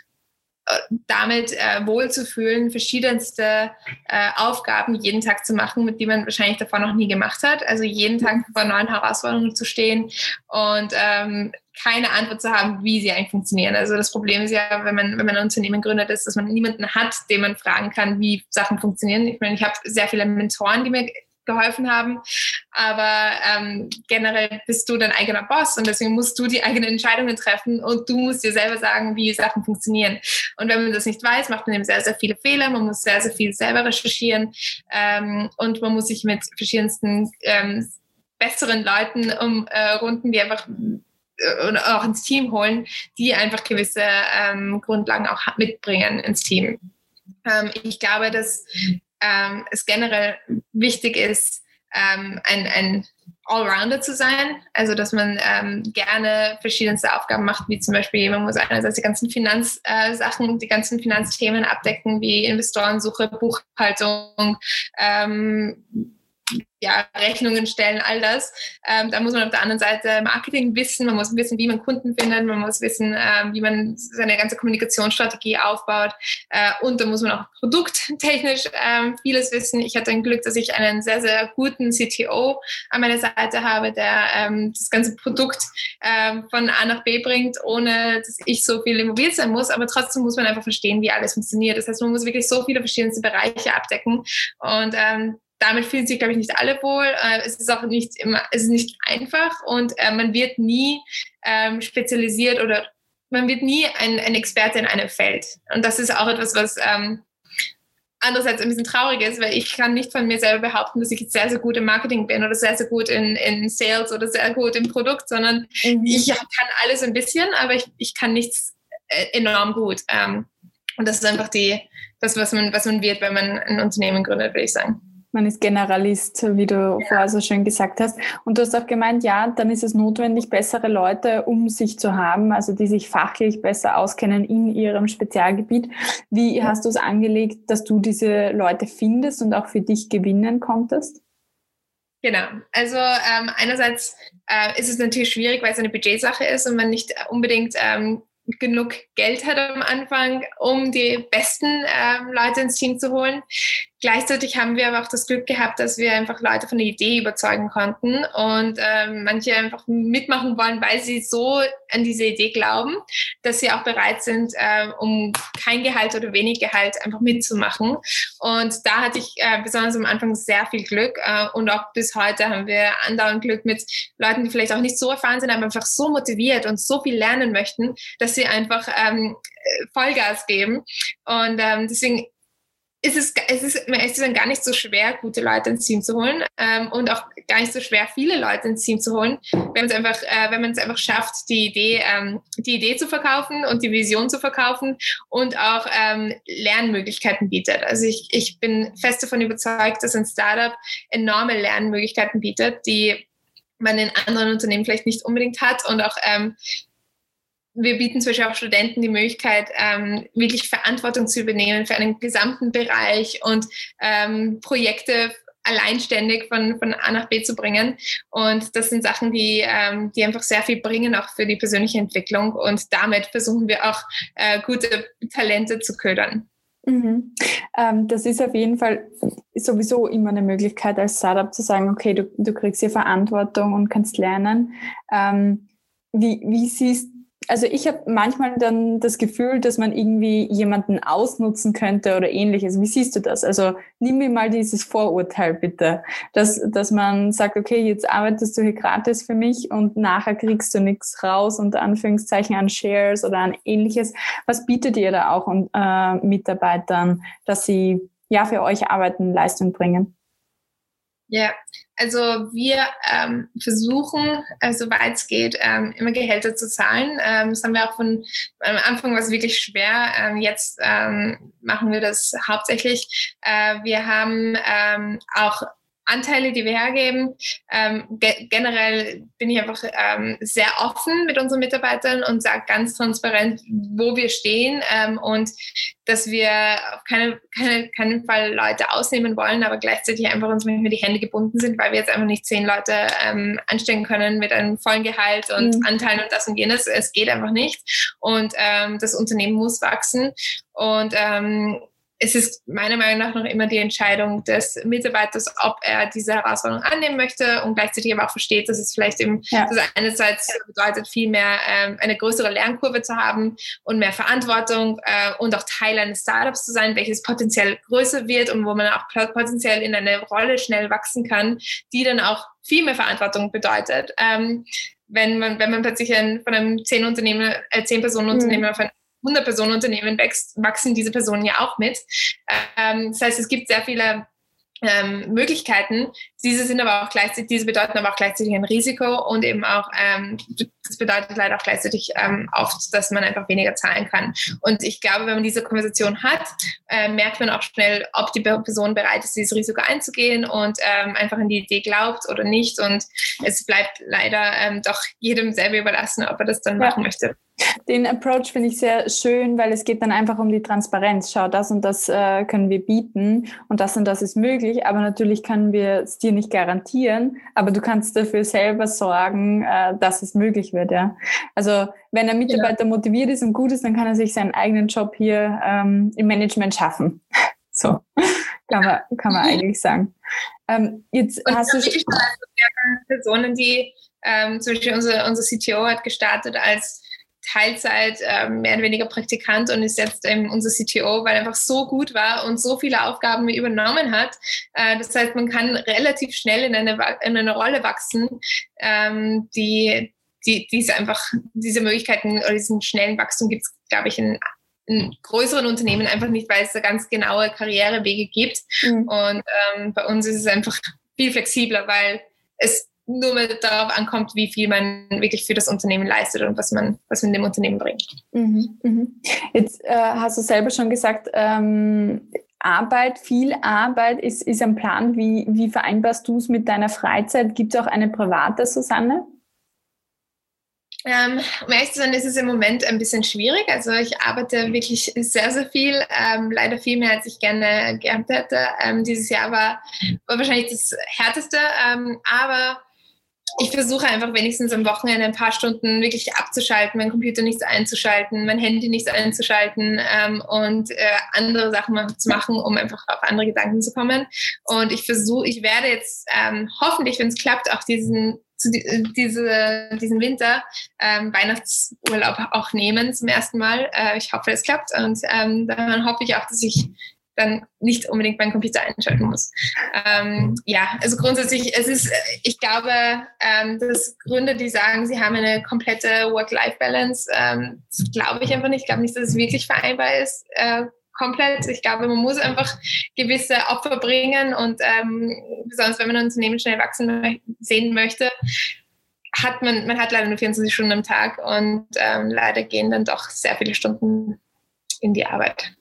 äh, damit äh, wohlzufühlen, verschiedenste äh, Aufgaben jeden Tag zu machen, mit die man wahrscheinlich davor noch nie gemacht hat. Also jeden Tag vor neuen Herausforderungen zu stehen und ähm, keine Antwort zu haben, wie sie eigentlich funktionieren. Also das Problem ist ja, wenn man, wenn man ein Unternehmen gründet, ist, dass man niemanden hat, den man fragen kann, wie Sachen funktionieren. Ich meine, ich habe sehr viele Mentoren, die mir geholfen haben. Aber ähm, generell bist du dein eigener Boss und deswegen musst du die eigenen Entscheidungen treffen und du musst dir selber sagen, wie Sachen funktionieren. Und wenn man das nicht weiß, macht man eben sehr, sehr viele Fehler. Man muss sehr, sehr viel selber recherchieren ähm, und man muss sich mit verschiedensten ähm, besseren Leuten umrunden, äh, die einfach äh, auch ins Team holen, die einfach gewisse ähm, Grundlagen auch mitbringen ins Team. Ähm, ich glaube, dass ähm, es generell wichtig ist, ähm, ein, ein Allrounder zu sein, also dass man ähm, gerne verschiedenste Aufgaben macht, wie zum Beispiel, man muss einerseits die ganzen Finanzsachen, äh, die ganzen Finanzthemen abdecken, wie Investorensuche, Buchhaltung, ähm, ja, Rechnungen stellen, all das. Ähm, da muss man auf der anderen Seite Marketing wissen, man muss wissen, wie man Kunden findet, man muss wissen, ähm, wie man seine ganze Kommunikationsstrategie aufbaut äh, und da muss man auch produkttechnisch ähm, vieles wissen. Ich hatte ein Glück, dass ich einen sehr, sehr guten CTO an meiner Seite habe, der ähm, das ganze Produkt ähm, von A nach B bringt, ohne dass ich so viel involviert sein muss, aber trotzdem muss man einfach verstehen, wie alles funktioniert. Das heißt, man muss wirklich so viele verschiedene Bereiche abdecken und ähm, damit fühlen sich, glaube ich, nicht alle wohl. Äh, es ist auch nicht immer, es ist nicht einfach und äh, man wird nie ähm, spezialisiert oder man wird nie ein, ein Experte in einem Feld. Und das ist auch etwas, was ähm, andererseits ein bisschen traurig ist, weil ich kann nicht von mir selber behaupten, dass ich sehr, sehr gut im Marketing bin oder sehr, sehr gut in, in Sales oder sehr gut im Produkt, sondern mhm. ich kann alles ein bisschen, aber ich, ich kann nichts äh, enorm gut. Ähm, und das ist einfach die, das, was man, was man wird, wenn man ein Unternehmen gründet, würde ich sagen. Man ist Generalist, wie du ja. vorher so schön gesagt hast. Und du hast auch gemeint, ja, dann ist es notwendig, bessere Leute um sich zu haben, also die sich fachlich besser auskennen in ihrem Spezialgebiet. Wie ja. hast du es angelegt, dass du diese Leute findest und auch für dich gewinnen konntest? Genau. Also ähm, einerseits äh, ist es natürlich schwierig, weil es eine Budgetsache ist und man nicht unbedingt ähm, genug Geld hat am Anfang, um die besten ähm, Leute ins Team zu holen. Gleichzeitig haben wir aber auch das Glück gehabt, dass wir einfach Leute von der Idee überzeugen konnten und ähm, manche einfach mitmachen wollen, weil sie so an diese Idee glauben, dass sie auch bereit sind, äh, um kein Gehalt oder wenig Gehalt einfach mitzumachen. Und da hatte ich äh, besonders am Anfang sehr viel Glück äh, und auch bis heute haben wir andauernd Glück mit Leuten, die vielleicht auch nicht so erfahren sind, aber einfach so motiviert und so viel lernen möchten, dass sie einfach ähm, Vollgas geben. Und ähm, deswegen ist es, es ist, es ist dann gar nicht so schwer, gute Leute ins Team zu holen ähm, und auch gar nicht so schwer, viele Leute ins Team zu holen, wenn man es einfach, äh, wenn man es einfach schafft, die Idee, ähm, die Idee zu verkaufen und die Vision zu verkaufen und auch ähm, Lernmöglichkeiten bietet. Also ich, ich bin fest davon überzeugt, dass ein Startup enorme Lernmöglichkeiten bietet, die man in anderen Unternehmen vielleicht nicht unbedingt hat und auch ähm, wir bieten zum Beispiel auch Studenten die Möglichkeit, ähm, wirklich Verantwortung zu übernehmen für einen gesamten Bereich und ähm, Projekte alleinständig von, von A nach B zu bringen. Und das sind Sachen, die, ähm, die einfach sehr viel bringen, auch für die persönliche Entwicklung. Und damit versuchen wir auch äh, gute Talente zu ködern. Mhm. Ähm, das ist auf jeden Fall sowieso immer eine Möglichkeit als Startup zu sagen, okay, du, du kriegst hier Verantwortung und kannst lernen. Ähm, wie, wie siehst also ich habe manchmal dann das Gefühl, dass man irgendwie jemanden ausnutzen könnte oder ähnliches. Wie siehst du das? Also nimm mir mal dieses Vorurteil bitte, dass, dass man sagt, okay, jetzt arbeitest du hier gratis für mich und nachher kriegst du nichts raus, unter Anführungszeichen an Shares oder an ähnliches. Was bietet ihr da auch äh, Mitarbeitern, dass sie ja für euch arbeiten, Leistung bringen? Ja, also wir ähm, versuchen, äh, soweit es geht, ähm, immer Gehälter zu zahlen. Ähm, das haben wir auch von am Anfang war es wirklich schwer. Ähm, jetzt ähm, machen wir das hauptsächlich. Äh, wir haben ähm, auch Anteile, die wir hergeben. Ähm, ge generell bin ich einfach ähm, sehr offen mit unseren Mitarbeitern und sage ganz transparent, wo wir stehen ähm, und dass wir auf keine, keine, keinen Fall Leute ausnehmen wollen, aber gleichzeitig einfach uns manchmal die Hände gebunden sind, weil wir jetzt einfach nicht zehn Leute ähm, anstellen können mit einem vollen Gehalt und mhm. Anteilen und das und jenes. Es geht einfach nicht. Und ähm, das Unternehmen muss wachsen. Und ähm, es ist meiner Meinung nach noch immer die Entscheidung des Mitarbeiters, ob er diese Herausforderung annehmen möchte und gleichzeitig aber auch versteht, dass es vielleicht eben ja. das einerseits bedeutet, viel mehr ähm, eine größere Lernkurve zu haben und mehr Verantwortung äh, und auch Teil eines Startups zu sein, welches potenziell größer wird und wo man auch potenziell in eine Rolle schnell wachsen kann, die dann auch viel mehr Verantwortung bedeutet. Ähm, wenn man, wenn man plötzlich ein, von einem zehn Unternehmen, äh, zehn Personen Unternehmen mhm. auf ein 100-Personen-Unternehmen wächst, wachsen diese Personen ja auch mit. Ähm, das heißt, es gibt sehr viele ähm, Möglichkeiten. Diese sind aber auch gleichzeitig, diese bedeuten aber auch gleichzeitig ein Risiko und eben auch, ähm, das bedeutet leider auch gleichzeitig ähm, oft, dass man einfach weniger zahlen kann. Und ich glaube, wenn man diese Konversation hat, äh, merkt man auch schnell, ob die Person bereit ist, dieses Risiko einzugehen und ähm, einfach an die Idee glaubt oder nicht. Und es bleibt leider ähm, doch jedem selber überlassen, ob er das dann ja. machen möchte. Den Approach finde ich sehr schön, weil es geht dann einfach um die Transparenz. Schau, das und das äh, können wir bieten und das und das ist möglich, aber natürlich können wir es dir nicht garantieren, aber du kannst dafür selber sorgen, äh, dass es möglich wird. Ja? Also wenn ein Mitarbeiter ja. motiviert ist und gut ist, dann kann er sich seinen eigenen Job hier ähm, im Management schaffen. so kann man, kann man eigentlich sagen. Ähm, jetzt und hast du schon Personen, die ähm, zum Beispiel unser, unser CTO hat gestartet als Teilzeit äh, mehr oder weniger Praktikant und ist jetzt ähm, unser CTO, weil er einfach so gut war und so viele Aufgaben übernommen hat. Äh, das heißt, man kann relativ schnell in eine, in eine Rolle wachsen, ähm, die, die diese einfach, diese Möglichkeiten oder diesen schnellen Wachstum gibt es, glaube ich, in, in größeren Unternehmen einfach nicht, weil es da ganz genaue Karrierewege gibt. Mhm. Und ähm, bei uns ist es einfach viel flexibler, weil es nur mehr darauf ankommt, wie viel man wirklich für das Unternehmen leistet und was man, was man dem Unternehmen bringt. Mhm, mhm. Jetzt äh, hast du selber schon gesagt, ähm, Arbeit, viel Arbeit ist, ist ein Plan. Wie, wie vereinbarst du es mit deiner Freizeit? Gibt es auch eine private, Susanne? Ähm, um ehrlich zu sein, ist es im Moment ein bisschen schwierig. Also ich arbeite wirklich sehr, sehr viel, ähm, leider viel mehr, als ich gerne gehabt hätte. Ähm, dieses Jahr war, war wahrscheinlich das härteste, ähm, aber ich versuche einfach wenigstens am Wochenende ein paar Stunden wirklich abzuschalten, meinen Computer nicht einzuschalten, mein Handy nicht einzuschalten ähm, und äh, andere Sachen zu machen, um einfach auf andere Gedanken zu kommen. Und ich versuche, ich werde jetzt ähm, hoffentlich, wenn es klappt, auch diesen diese, diesen Winter ähm, Weihnachtsurlaub auch nehmen zum ersten Mal. Äh, ich hoffe, es klappt und ähm, dann hoffe ich auch, dass ich dann nicht unbedingt meinen Computer einschalten muss. Ähm, ja, also grundsätzlich, es ist, ich glaube, ähm, dass Gründer, die sagen, sie haben eine komplette Work-Life-Balance, ähm, glaube ich einfach nicht. Ich glaube nicht, dass es wirklich vereinbar ist. Äh, komplett. Ich glaube, man muss einfach gewisse Opfer bringen und ähm, besonders wenn man ein Unternehmen schnell wachsen sehen möchte, hat man, man hat leider nur 24 Stunden am Tag und ähm, leider gehen dann doch sehr viele Stunden in die Arbeit.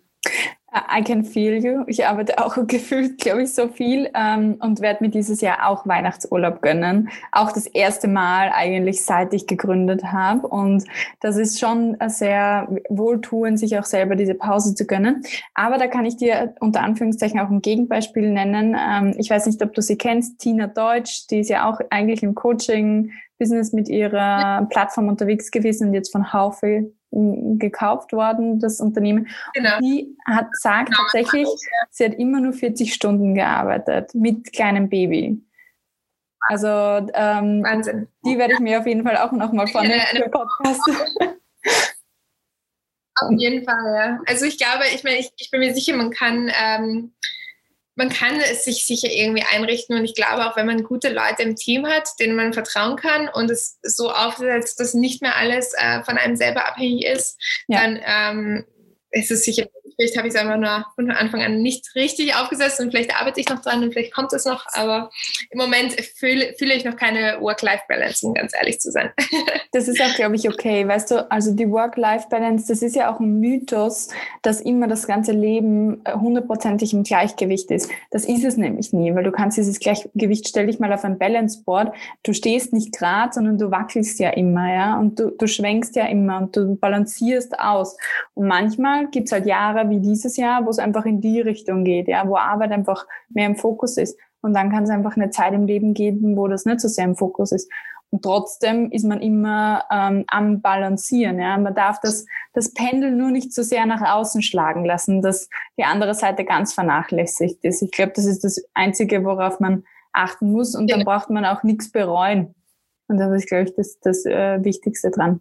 I can feel you. Ich arbeite auch gefühlt, glaube ich, so viel ähm, und werde mir dieses Jahr auch Weihnachtsurlaub gönnen. Auch das erste Mal eigentlich, seit ich gegründet habe. Und das ist schon sehr wohltuend, sich auch selber diese Pause zu gönnen. Aber da kann ich dir unter Anführungszeichen auch ein Gegenbeispiel nennen. Ähm, ich weiß nicht, ob du sie kennst, Tina Deutsch, die ist ja auch eigentlich im Coaching Business mit ihrer Plattform unterwegs gewesen und jetzt von Haufe gekauft worden, das Unternehmen. Genau. Die hat sagt genau, tatsächlich, sie hat immer nur 40 Stunden gearbeitet mit kleinem Baby. Also ähm, Wahnsinn. Die werde ich mir auf jeden Fall auch nochmal vornehmen für Podcast. Auf jeden Fall, ja. Also ich glaube, ich meine, ich, ich bin mir sicher, man kann ähm, man kann es sich sicher irgendwie einrichten und ich glaube auch, wenn man gute Leute im Team hat, denen man vertrauen kann und es so aufsetzt, dass nicht mehr alles äh, von einem selber abhängig ist, ja. dann ähm, ist es sicher Vielleicht habe ich es einfach nur von Anfang an nicht richtig aufgesetzt und vielleicht arbeite ich noch dran und vielleicht kommt es noch, aber im Moment fühle, fühle ich noch keine Work-Life-Balance, um ganz ehrlich zu sein. Das ist auch, glaube ich, okay. Weißt du, also die Work-Life-Balance, das ist ja auch ein Mythos, dass immer das ganze Leben äh, hundertprozentig im Gleichgewicht ist. Das ist es nämlich nie, weil du kannst dieses Gleichgewicht, stell dich mal auf ein Balance-Board, du stehst nicht gerade, sondern du wackelst ja immer, ja, und du, du schwenkst ja immer und du balancierst aus. Und manchmal gibt es halt Jahre, wie dieses Jahr, wo es einfach in die Richtung geht, ja, wo Arbeit einfach mehr im Fokus ist. Und dann kann es einfach eine Zeit im Leben geben, wo das nicht so sehr im Fokus ist. Und trotzdem ist man immer ähm, am Balancieren. Ja? Man darf das, das Pendel nur nicht so sehr nach außen schlagen lassen, dass die andere Seite ganz vernachlässigt ist. Ich glaube, das ist das Einzige, worauf man achten muss. Und dann braucht man auch nichts bereuen. Und das ist, glaube ich, das, das äh, Wichtigste dran.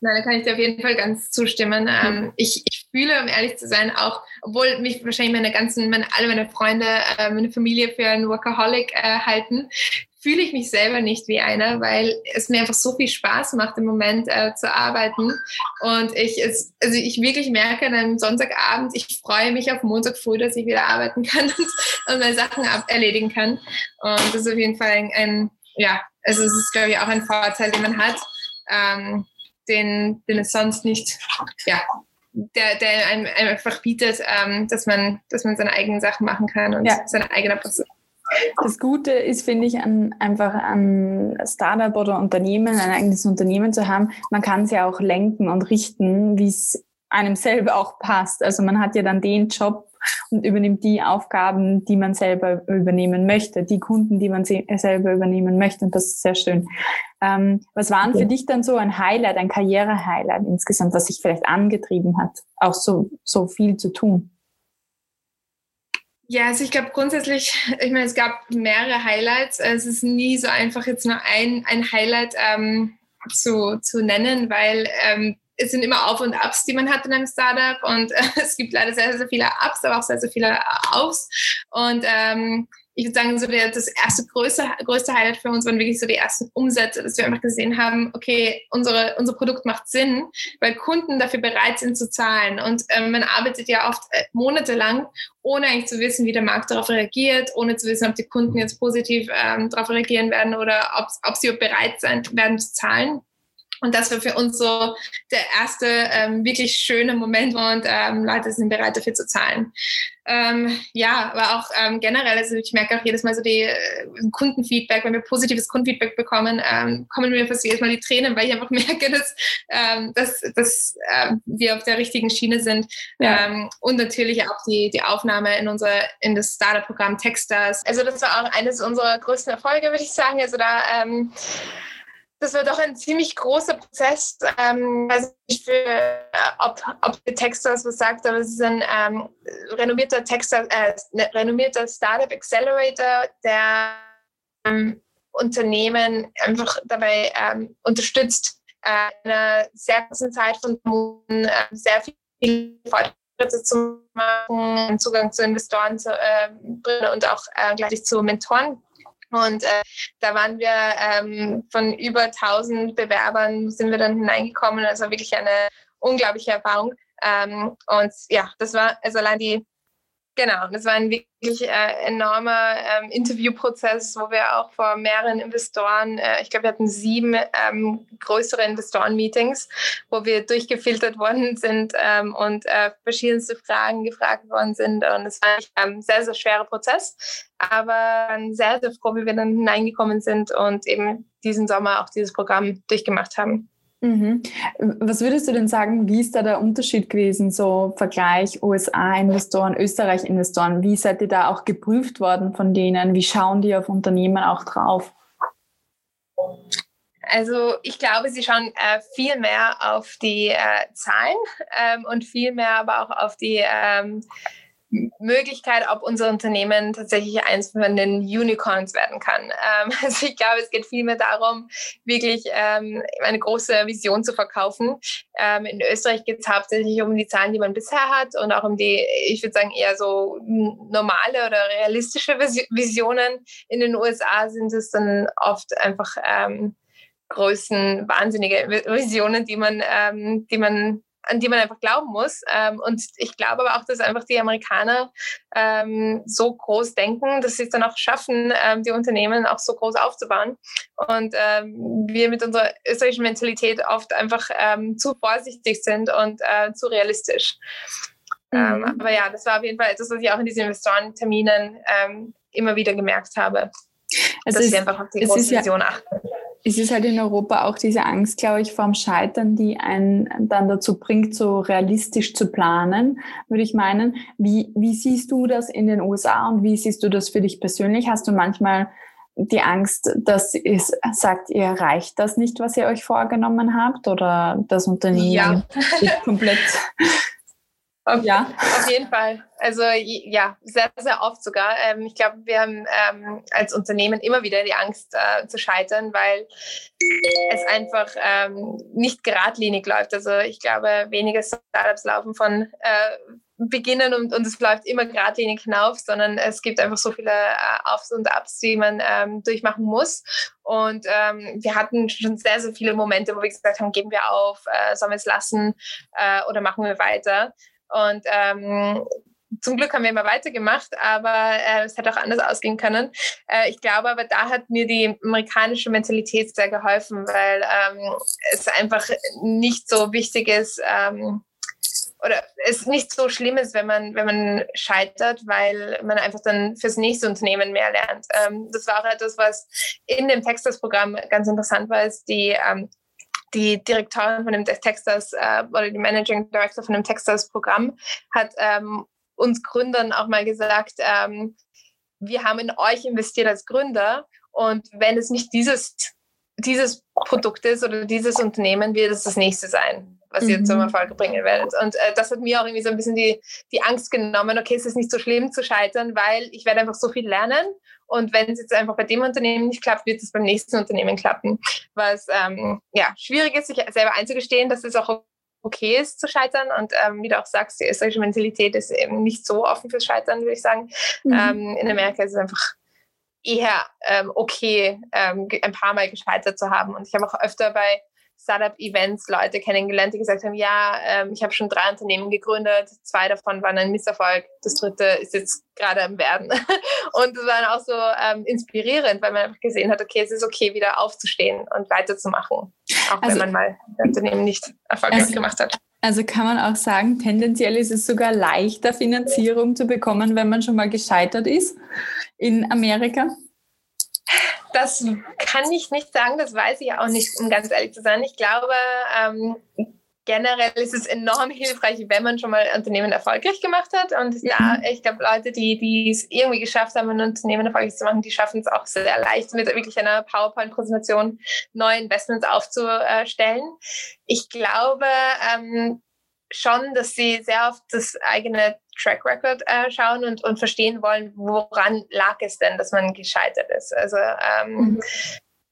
Nein, da kann ich dir auf jeden Fall ganz zustimmen. Ähm, ich, ich fühle, um ehrlich zu sein, auch, obwohl mich wahrscheinlich meine ganzen, meine, alle meine Freunde, äh, meine Familie für einen Workaholic äh, halten, fühle ich mich selber nicht wie einer, weil es mir einfach so viel Spaß macht, im Moment äh, zu arbeiten. Und ich, es, also ich wirklich merke an einem Sonntagabend, ich freue mich auf Montag früh, dass ich wieder arbeiten kann und, und meine Sachen ab erledigen kann. Und das ist auf jeden Fall ein, ein ja, also es ist, glaube ich, auch ein Vorteil, den man hat, ähm, den, den es sonst nicht, ja, der, der einem, einfach bietet, ähm, dass, man, dass man seine eigenen Sachen machen kann und ja. seine eigene Person. Das Gute ist, finde ich, an, einfach ein Startup oder Unternehmen, ein eigenes Unternehmen zu haben. Man kann es ja auch lenken und richten, wie es einem selber auch passt. Also man hat ja dann den Job, und übernimmt die Aufgaben, die man selber übernehmen möchte, die Kunden, die man selber übernehmen möchte. Und das ist sehr schön. Ähm, was waren okay. für dich dann so ein Highlight, ein Karriere-Highlight insgesamt, was sich vielleicht angetrieben hat, auch so, so viel zu tun? Ja, also ich glaube grundsätzlich, ich meine, es gab mehrere Highlights. Es ist nie so einfach, jetzt nur ein, ein Highlight ähm, zu, zu nennen, weil ähm, es sind immer Auf und Ups, die man hat in einem Startup und äh, es gibt leider sehr, sehr viele Ups, aber auch sehr, sehr viele Aufs. Und ähm, ich würde sagen, so das erste größte, größte Highlight für uns waren wirklich so die ersten Umsätze, dass wir einfach gesehen haben, okay, unsere, unser Produkt macht Sinn, weil Kunden dafür bereit sind zu zahlen. Und ähm, man arbeitet ja oft äh, monatelang, ohne eigentlich zu wissen, wie der Markt darauf reagiert, ohne zu wissen, ob die Kunden jetzt positiv ähm, darauf reagieren werden oder ob, ob sie bereit sein werden zu zahlen. Und das war für uns so der erste ähm, wirklich schöne Moment und ähm, Leute sind bereit dafür zu zahlen. Ähm, ja, aber auch ähm, generell, also ich merke auch jedes Mal so die äh, Kundenfeedback, wenn wir positives Kundenfeedback bekommen, ähm, kommen mir fast jedes Mal die Tränen, weil ich einfach merke, dass, ähm, dass, dass ähm, wir auf der richtigen Schiene sind. Ja. Ähm, und natürlich auch die, die Aufnahme in unser in das Startup-Programm Techstars. Also das war auch eines unserer größten Erfolge, würde ich sagen. Also da ähm, das war doch ein ziemlich großer Prozess. Ähm, weiß nicht, für, äh, ob, ob der Texas was sagt, aber es ist ein ähm, renommierter, Texas, äh, ne, renommierter Startup Accelerator, der ähm, Unternehmen einfach dabei ähm, unterstützt, äh, in einer sehr kurzen Zeit von äh, sehr viel Fortschritte zu machen, Zugang zu Investoren zu, äh, und auch äh, gleichzeitig zu Mentoren und äh, da waren wir ähm, von über 1000 Bewerbern sind wir dann hineingekommen. Also wirklich eine unglaubliche Erfahrung. Ähm, und ja, das war also allein die Genau, das war ein wirklich äh, enormer ähm, Interviewprozess, wo wir auch vor mehreren Investoren, äh, ich glaube, wir hatten sieben ähm, größere Investoren-Meetings, wo wir durchgefiltert worden sind ähm, und äh, verschiedenste Fragen gefragt worden sind. Und es war ein ähm, sehr, sehr schwerer Prozess, aber sehr, sehr froh, wie wir dann hineingekommen sind und eben diesen Sommer auch dieses Programm durchgemacht haben. Mhm. Was würdest du denn sagen, wie ist da der Unterschied gewesen, so Vergleich USA-Investoren, Österreich-Investoren? Wie seid ihr da auch geprüft worden von denen? Wie schauen die auf Unternehmen auch drauf? Also ich glaube, sie schauen äh, viel mehr auf die äh, Zahlen ähm, und viel mehr aber auch auf die ähm, Möglichkeit, ob unser Unternehmen tatsächlich eins von den Unicorns werden kann. Ähm, also ich glaube, es geht vielmehr darum, wirklich ähm, eine große Vision zu verkaufen. Ähm, in Österreich geht es hauptsächlich um die Zahlen, die man bisher hat und auch um die, ich würde sagen, eher so normale oder realistische Visionen. In den USA sind es dann oft einfach ähm, Größen, wahnsinnige Visionen, die man, ähm, die man an die man einfach glauben muss. Ähm, und ich glaube aber auch, dass einfach die Amerikaner ähm, so groß denken, dass sie es dann auch schaffen, ähm, die Unternehmen auch so groß aufzubauen. Und ähm, wir mit unserer österreichischen Mentalität oft einfach ähm, zu vorsichtig sind und äh, zu realistisch. Ähm, mhm. aber ja, das war auf jeden Fall etwas, was ich auch in diesen Investorenterminen immer wieder gemerkt habe. Also dass sie einfach auf die große Vision ja achten es ist halt in Europa auch diese Angst, glaube ich, vorm Scheitern, die einen dann dazu bringt, so realistisch zu planen, würde ich meinen. Wie, wie siehst du das in den USA und wie siehst du das für dich persönlich? Hast du manchmal die Angst, dass es sagt, ihr erreicht das nicht, was ihr euch vorgenommen habt oder das Unternehmen ja. komplett auf, ja. auf jeden Fall. Also ja, sehr, sehr oft sogar. Ähm, ich glaube, wir haben ähm, als Unternehmen immer wieder die Angst äh, zu scheitern, weil es einfach ähm, nicht geradlinig läuft. Also ich glaube, wenige Startups laufen von äh, beginnen und, und es läuft immer geradlinig hinauf, sondern es gibt einfach so viele äh, Aufs und Ups, die man ähm, durchmachen muss. Und ähm, wir hatten schon sehr, sehr viele Momente, wo wir gesagt haben, geben wir auf, äh, sollen wir es lassen äh, oder machen wir weiter. Und ähm, zum Glück haben wir immer weitergemacht, aber äh, es hätte auch anders ausgehen können. Äh, ich glaube aber, da hat mir die amerikanische Mentalität sehr geholfen, weil ähm, es einfach nicht so wichtig ist ähm, oder es nicht so schlimm ist, wenn man, wenn man scheitert, weil man einfach dann fürs nächste Unternehmen mehr lernt. Ähm, das war auch etwas, was in dem Texas-Programm ganz interessant war, ist die ähm, die Direktorin von dem Texas äh, oder die Managing Director von dem Texas-Programm hat ähm, uns Gründern auch mal gesagt, ähm, wir haben in euch investiert als Gründer und wenn es nicht dieses, dieses Produkt ist oder dieses Unternehmen, wird es das nächste sein, was mhm. ihr zum Erfolg bringen werdet. Und äh, das hat mir auch irgendwie so ein bisschen die, die Angst genommen, okay, es ist nicht so schlimm zu scheitern, weil ich werde einfach so viel lernen und wenn es jetzt einfach bei dem Unternehmen nicht klappt, wird es beim nächsten Unternehmen klappen. Was ähm, ja, schwierig ist, sich selber einzugestehen, dass es auch okay ist zu scheitern. Und ähm, wie du auch sagst, die österreichische Mentalität ist eben nicht so offen fürs Scheitern, würde ich sagen. Mhm. Ähm, in Amerika ist es einfach eher ähm, okay, ähm, ein paar Mal gescheitert zu haben. Und ich habe auch öfter bei Startup-Events Leute kennengelernt, die gesagt haben, ja, ähm, ich habe schon drei Unternehmen gegründet, zwei davon waren ein Misserfolg, das dritte ist jetzt gerade am Werden. Und das war dann auch so ähm, inspirierend, weil man einfach gesehen hat, okay, es ist okay, wieder aufzustehen und weiterzumachen, auch also, wenn man mal ein Unternehmen nicht erfolgreich also, gemacht hat. Also kann man auch sagen, tendenziell ist es sogar leichter, Finanzierung zu bekommen, wenn man schon mal gescheitert ist in Amerika? Das kann ich nicht sagen, das weiß ich auch nicht, um ganz ehrlich zu sein. Ich glaube, ähm, generell ist es enorm hilfreich, wenn man schon mal ein Unternehmen erfolgreich gemacht hat. Und ja, mhm. ich glaube, Leute, die, die es irgendwie geschafft haben, ein Unternehmen erfolgreich zu machen, die schaffen es auch sehr leicht, mit wirklich einer PowerPoint-Präsentation neue Investments aufzustellen. Ich glaube, ähm, schon, dass sie sehr auf das eigene Track Record äh, schauen und, und verstehen wollen, woran lag es denn, dass man gescheitert ist. Also ähm, mhm.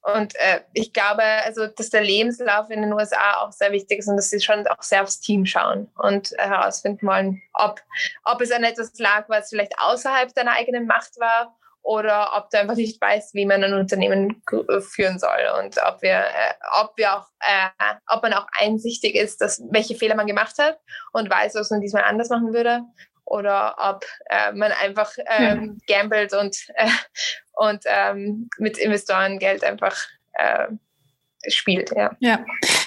und äh, ich glaube, also dass der Lebenslauf in den USA auch sehr wichtig ist und dass sie schon auch sehr aufs Team schauen und äh, herausfinden wollen, ob, ob es an etwas lag, was vielleicht außerhalb deiner eigenen Macht war oder ob du einfach nicht weißt, wie man ein Unternehmen äh, führen soll und ob wir, äh, ob wir auch, äh, ob man auch einsichtig ist, dass welche Fehler man gemacht hat und weiß, was man diesmal anders machen würde oder ob äh, man einfach ähm, gambelt und, äh, und ähm, mit Investorengeld einfach äh, spielt. Ja. ja.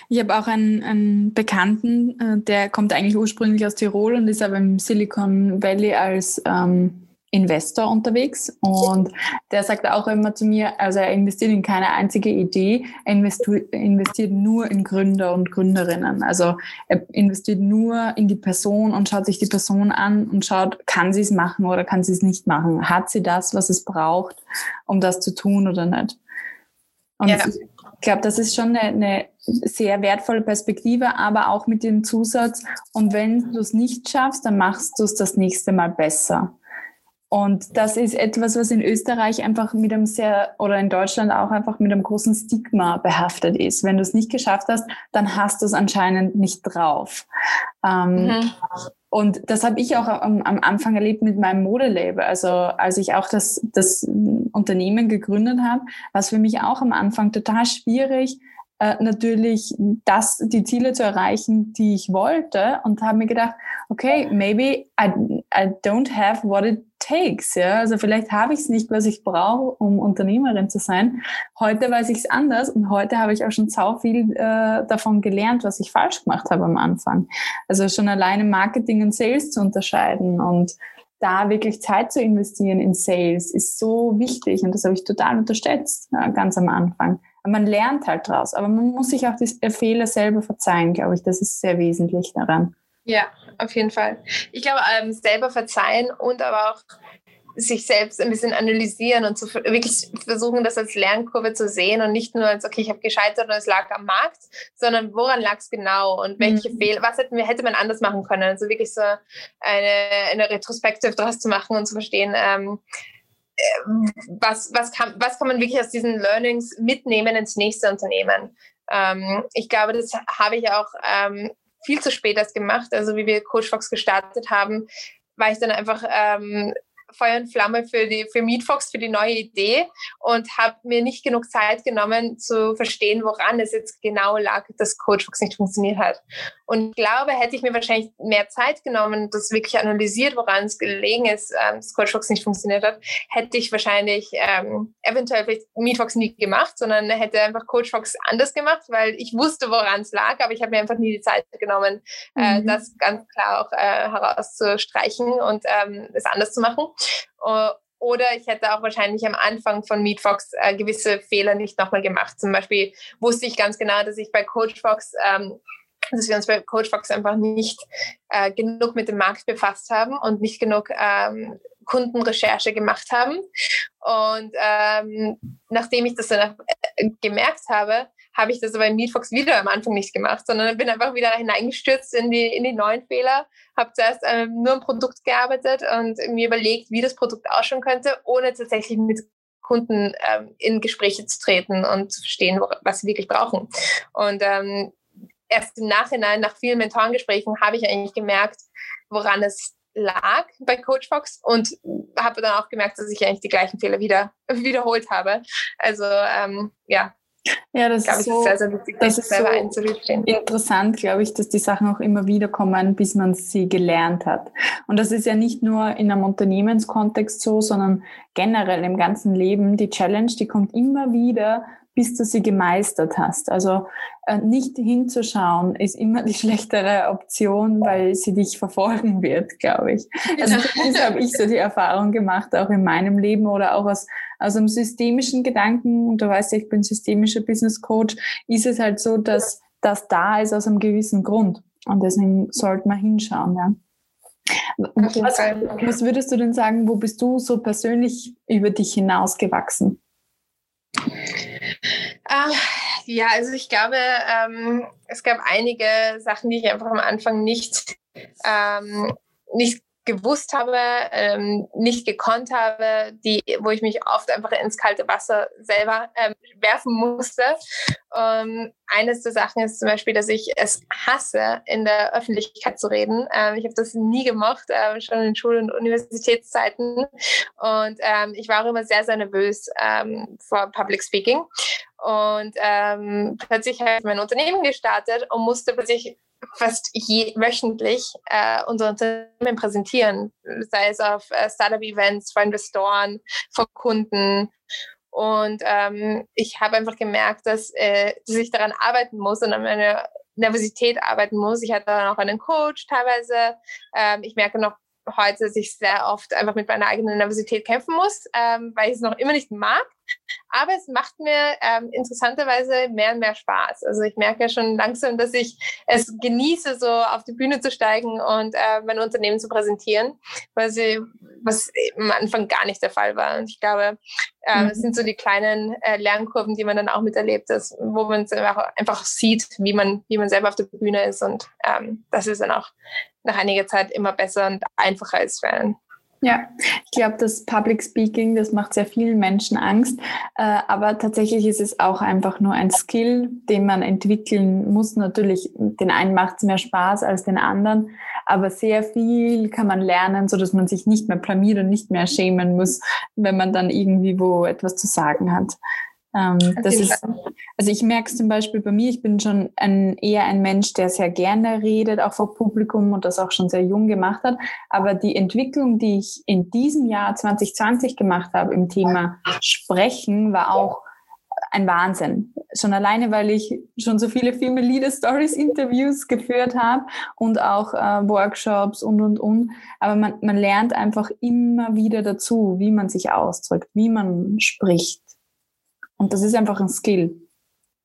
Ich habe auch einen, einen Bekannten, äh, der kommt eigentlich ursprünglich aus Tirol und ist aber im Silicon Valley als ähm, Investor unterwegs und der sagt auch immer zu mir, also er investiert in keine einzige Idee, er investiert nur in Gründer und Gründerinnen. Also er investiert nur in die Person und schaut sich die Person an und schaut, kann sie es machen oder kann sie es nicht machen? Hat sie das, was es braucht, um das zu tun oder nicht? Und ja. ich glaube, das ist schon eine, eine sehr wertvolle Perspektive, aber auch mit dem Zusatz, und wenn du es nicht schaffst, dann machst du es das nächste Mal besser. Und das ist etwas, was in Österreich einfach mit einem sehr, oder in Deutschland auch einfach mit einem großen Stigma behaftet ist. Wenn du es nicht geschafft hast, dann hast du es anscheinend nicht drauf. Ähm, mhm. Und das habe ich auch am, am, Anfang erlebt mit meinem Modelabel. Also als ich auch das, das Unternehmen gegründet habe, war es für mich auch am Anfang total schwierig, äh, natürlich das, die Ziele zu erreichen, die ich wollte und habe mir gedacht, okay, maybe I, I don't have what it takes. Ja? Also vielleicht habe ich es nicht, was ich brauche, um Unternehmerin zu sein. Heute weiß ich es anders und heute habe ich auch schon sau viel äh, davon gelernt, was ich falsch gemacht habe am Anfang. Also schon alleine Marketing und Sales zu unterscheiden und da wirklich Zeit zu investieren in Sales ist so wichtig und das habe ich total unterschätzt, ja, ganz am Anfang man lernt halt draus, aber man muss sich auch die Fehler selber verzeihen, glaube ich. Das ist sehr wesentlich daran. Ja, auf jeden Fall. Ich glaube, ähm, selber verzeihen und aber auch sich selbst ein bisschen analysieren und zu wirklich versuchen, das als Lernkurve zu sehen und nicht nur als, okay, ich habe gescheitert und es lag am Markt, sondern woran lag es genau und welche mhm. Fehler, was hätten wir, hätte man anders machen können. Also wirklich so eine, eine Retrospektive daraus zu machen und zu verstehen, ähm, was, was, kann, was kann man wirklich aus diesen Learnings mitnehmen ins nächste Unternehmen? Ähm, ich glaube, das habe ich auch ähm, viel zu spät erst gemacht. Also wie wir Coach Fox gestartet haben, war ich dann einfach ähm, Feuer und Flamme für, die, für Meatfox, für die neue Idee und habe mir nicht genug Zeit genommen zu verstehen, woran es jetzt genau lag, dass CoachFox nicht funktioniert hat. Und ich glaube, hätte ich mir wahrscheinlich mehr Zeit genommen, das wirklich analysiert, woran es gelegen ist, ähm, dass CoachFox nicht funktioniert hat, hätte ich wahrscheinlich ähm, eventuell vielleicht Meatfox nie gemacht, sondern hätte einfach CoachFox anders gemacht, weil ich wusste, woran es lag, aber ich habe mir einfach nie die Zeit genommen, äh, mhm. das ganz klar auch äh, herauszustreichen und ähm, es anders zu machen. Äh, oder ich hätte auch wahrscheinlich am Anfang von MeetFox äh, gewisse Fehler nicht nochmal gemacht. Zum Beispiel wusste ich ganz genau, dass ich bei CoachFox, ähm, dass wir uns bei CoachFox einfach nicht äh, genug mit dem Markt befasst haben und nicht genug ähm, Kundenrecherche gemacht haben. Und ähm, nachdem ich das dann äh, gemerkt habe, habe ich das aber in Meetfox wieder am Anfang nicht gemacht, sondern bin einfach wieder hineingestürzt in die, in die neuen Fehler, habe zuerst ähm, nur am Produkt gearbeitet und mir überlegt, wie das Produkt ausschauen könnte, ohne tatsächlich mit Kunden ähm, in Gespräche zu treten und zu verstehen, was sie wirklich brauchen. Und ähm, erst im Nachhinein, nach vielen Mentorengesprächen, habe ich eigentlich gemerkt, woran es lag bei Coach Fox und habe dann auch gemerkt, dass ich eigentlich die gleichen Fehler wieder wiederholt habe. Also ähm, ja, ja, das glaube, ist so, sehr, sehr wichtig, das ist selber so interessant, glaube ich, dass die Sachen auch immer wieder kommen, bis man sie gelernt hat. Und das ist ja nicht nur in einem Unternehmenskontext so, sondern generell im ganzen Leben. Die Challenge, die kommt immer wieder, bis du sie gemeistert hast. Also äh, nicht hinzuschauen ist immer die schlechtere Option, weil sie dich verfolgen wird, glaube ich. Also das habe ich so die Erfahrung gemacht, auch in meinem Leben oder auch aus, aus einem systemischen Gedanken. Und du weißt ja, ich bin systemischer Business Coach. Ist es halt so, dass das da ist aus einem gewissen Grund. Und deswegen sollte man hinschauen, ja. Was, was würdest du denn sagen, wo bist du so persönlich über dich hinausgewachsen? Ah, ja, also ich glaube, ähm, es gab einige Sachen, die ich einfach am Anfang nicht, ähm, nicht gewusst habe, ähm, nicht gekonnt habe, die, wo ich mich oft einfach ins kalte Wasser selber ähm, werfen musste. Ähm, eines der Sachen ist zum Beispiel, dass ich es hasse, in der Öffentlichkeit zu reden. Ähm, ich habe das nie gemocht, äh, schon in Schul- und Universitätszeiten. Und ähm, ich war auch immer sehr, sehr nervös ähm, vor Public Speaking. Und plötzlich habe ich mein Unternehmen gestartet und musste plötzlich fast je, wöchentlich äh, unser Unternehmen präsentieren, sei es auf äh, Startup-Events, vor Investoren, vor Kunden. Und ähm, ich habe einfach gemerkt, dass, äh, dass ich daran arbeiten muss und an meiner Nervosität arbeiten muss. Ich hatte dann auch einen Coach teilweise. Ähm, ich merke noch heute, dass ich sehr oft einfach mit meiner eigenen Nervosität kämpfen muss, ähm, weil ich es noch immer nicht mag. Aber es macht mir ähm, interessanterweise mehr und mehr Spaß. Also ich merke ja schon langsam, dass ich es genieße, so auf die Bühne zu steigen und äh, mein Unternehmen zu präsentieren, was, was am Anfang gar nicht der Fall war. Und ich glaube, äh, mhm. es sind so die kleinen äh, Lernkurven, die man dann auch miterlebt, dass, wo man einfach, einfach sieht, wie man, wie man selber auf der Bühne ist. Und ähm, das ist dann auch nach einiger Zeit immer besser und einfacher ist für einen. Ja, ich glaube, das Public Speaking, das macht sehr vielen Menschen Angst. Äh, aber tatsächlich ist es auch einfach nur ein Skill, den man entwickeln muss. Natürlich, den einen macht es mehr Spaß als den anderen, aber sehr viel kann man lernen, so dass man sich nicht mehr blamiert und nicht mehr schämen muss, wenn man dann irgendwie wo etwas zu sagen hat. Ähm, das ist, also ich merke es zum Beispiel bei mir, ich bin schon ein, eher ein Mensch, der sehr gerne redet, auch vor Publikum und das auch schon sehr jung gemacht hat. Aber die Entwicklung, die ich in diesem Jahr 2020 gemacht habe im Thema Sprechen, war auch ein Wahnsinn. Schon alleine, weil ich schon so viele Female Leader Stories Interviews geführt habe und auch äh, Workshops und, und, und. Aber man, man lernt einfach immer wieder dazu, wie man sich ausdrückt, wie man spricht. Und das ist einfach ein Skill,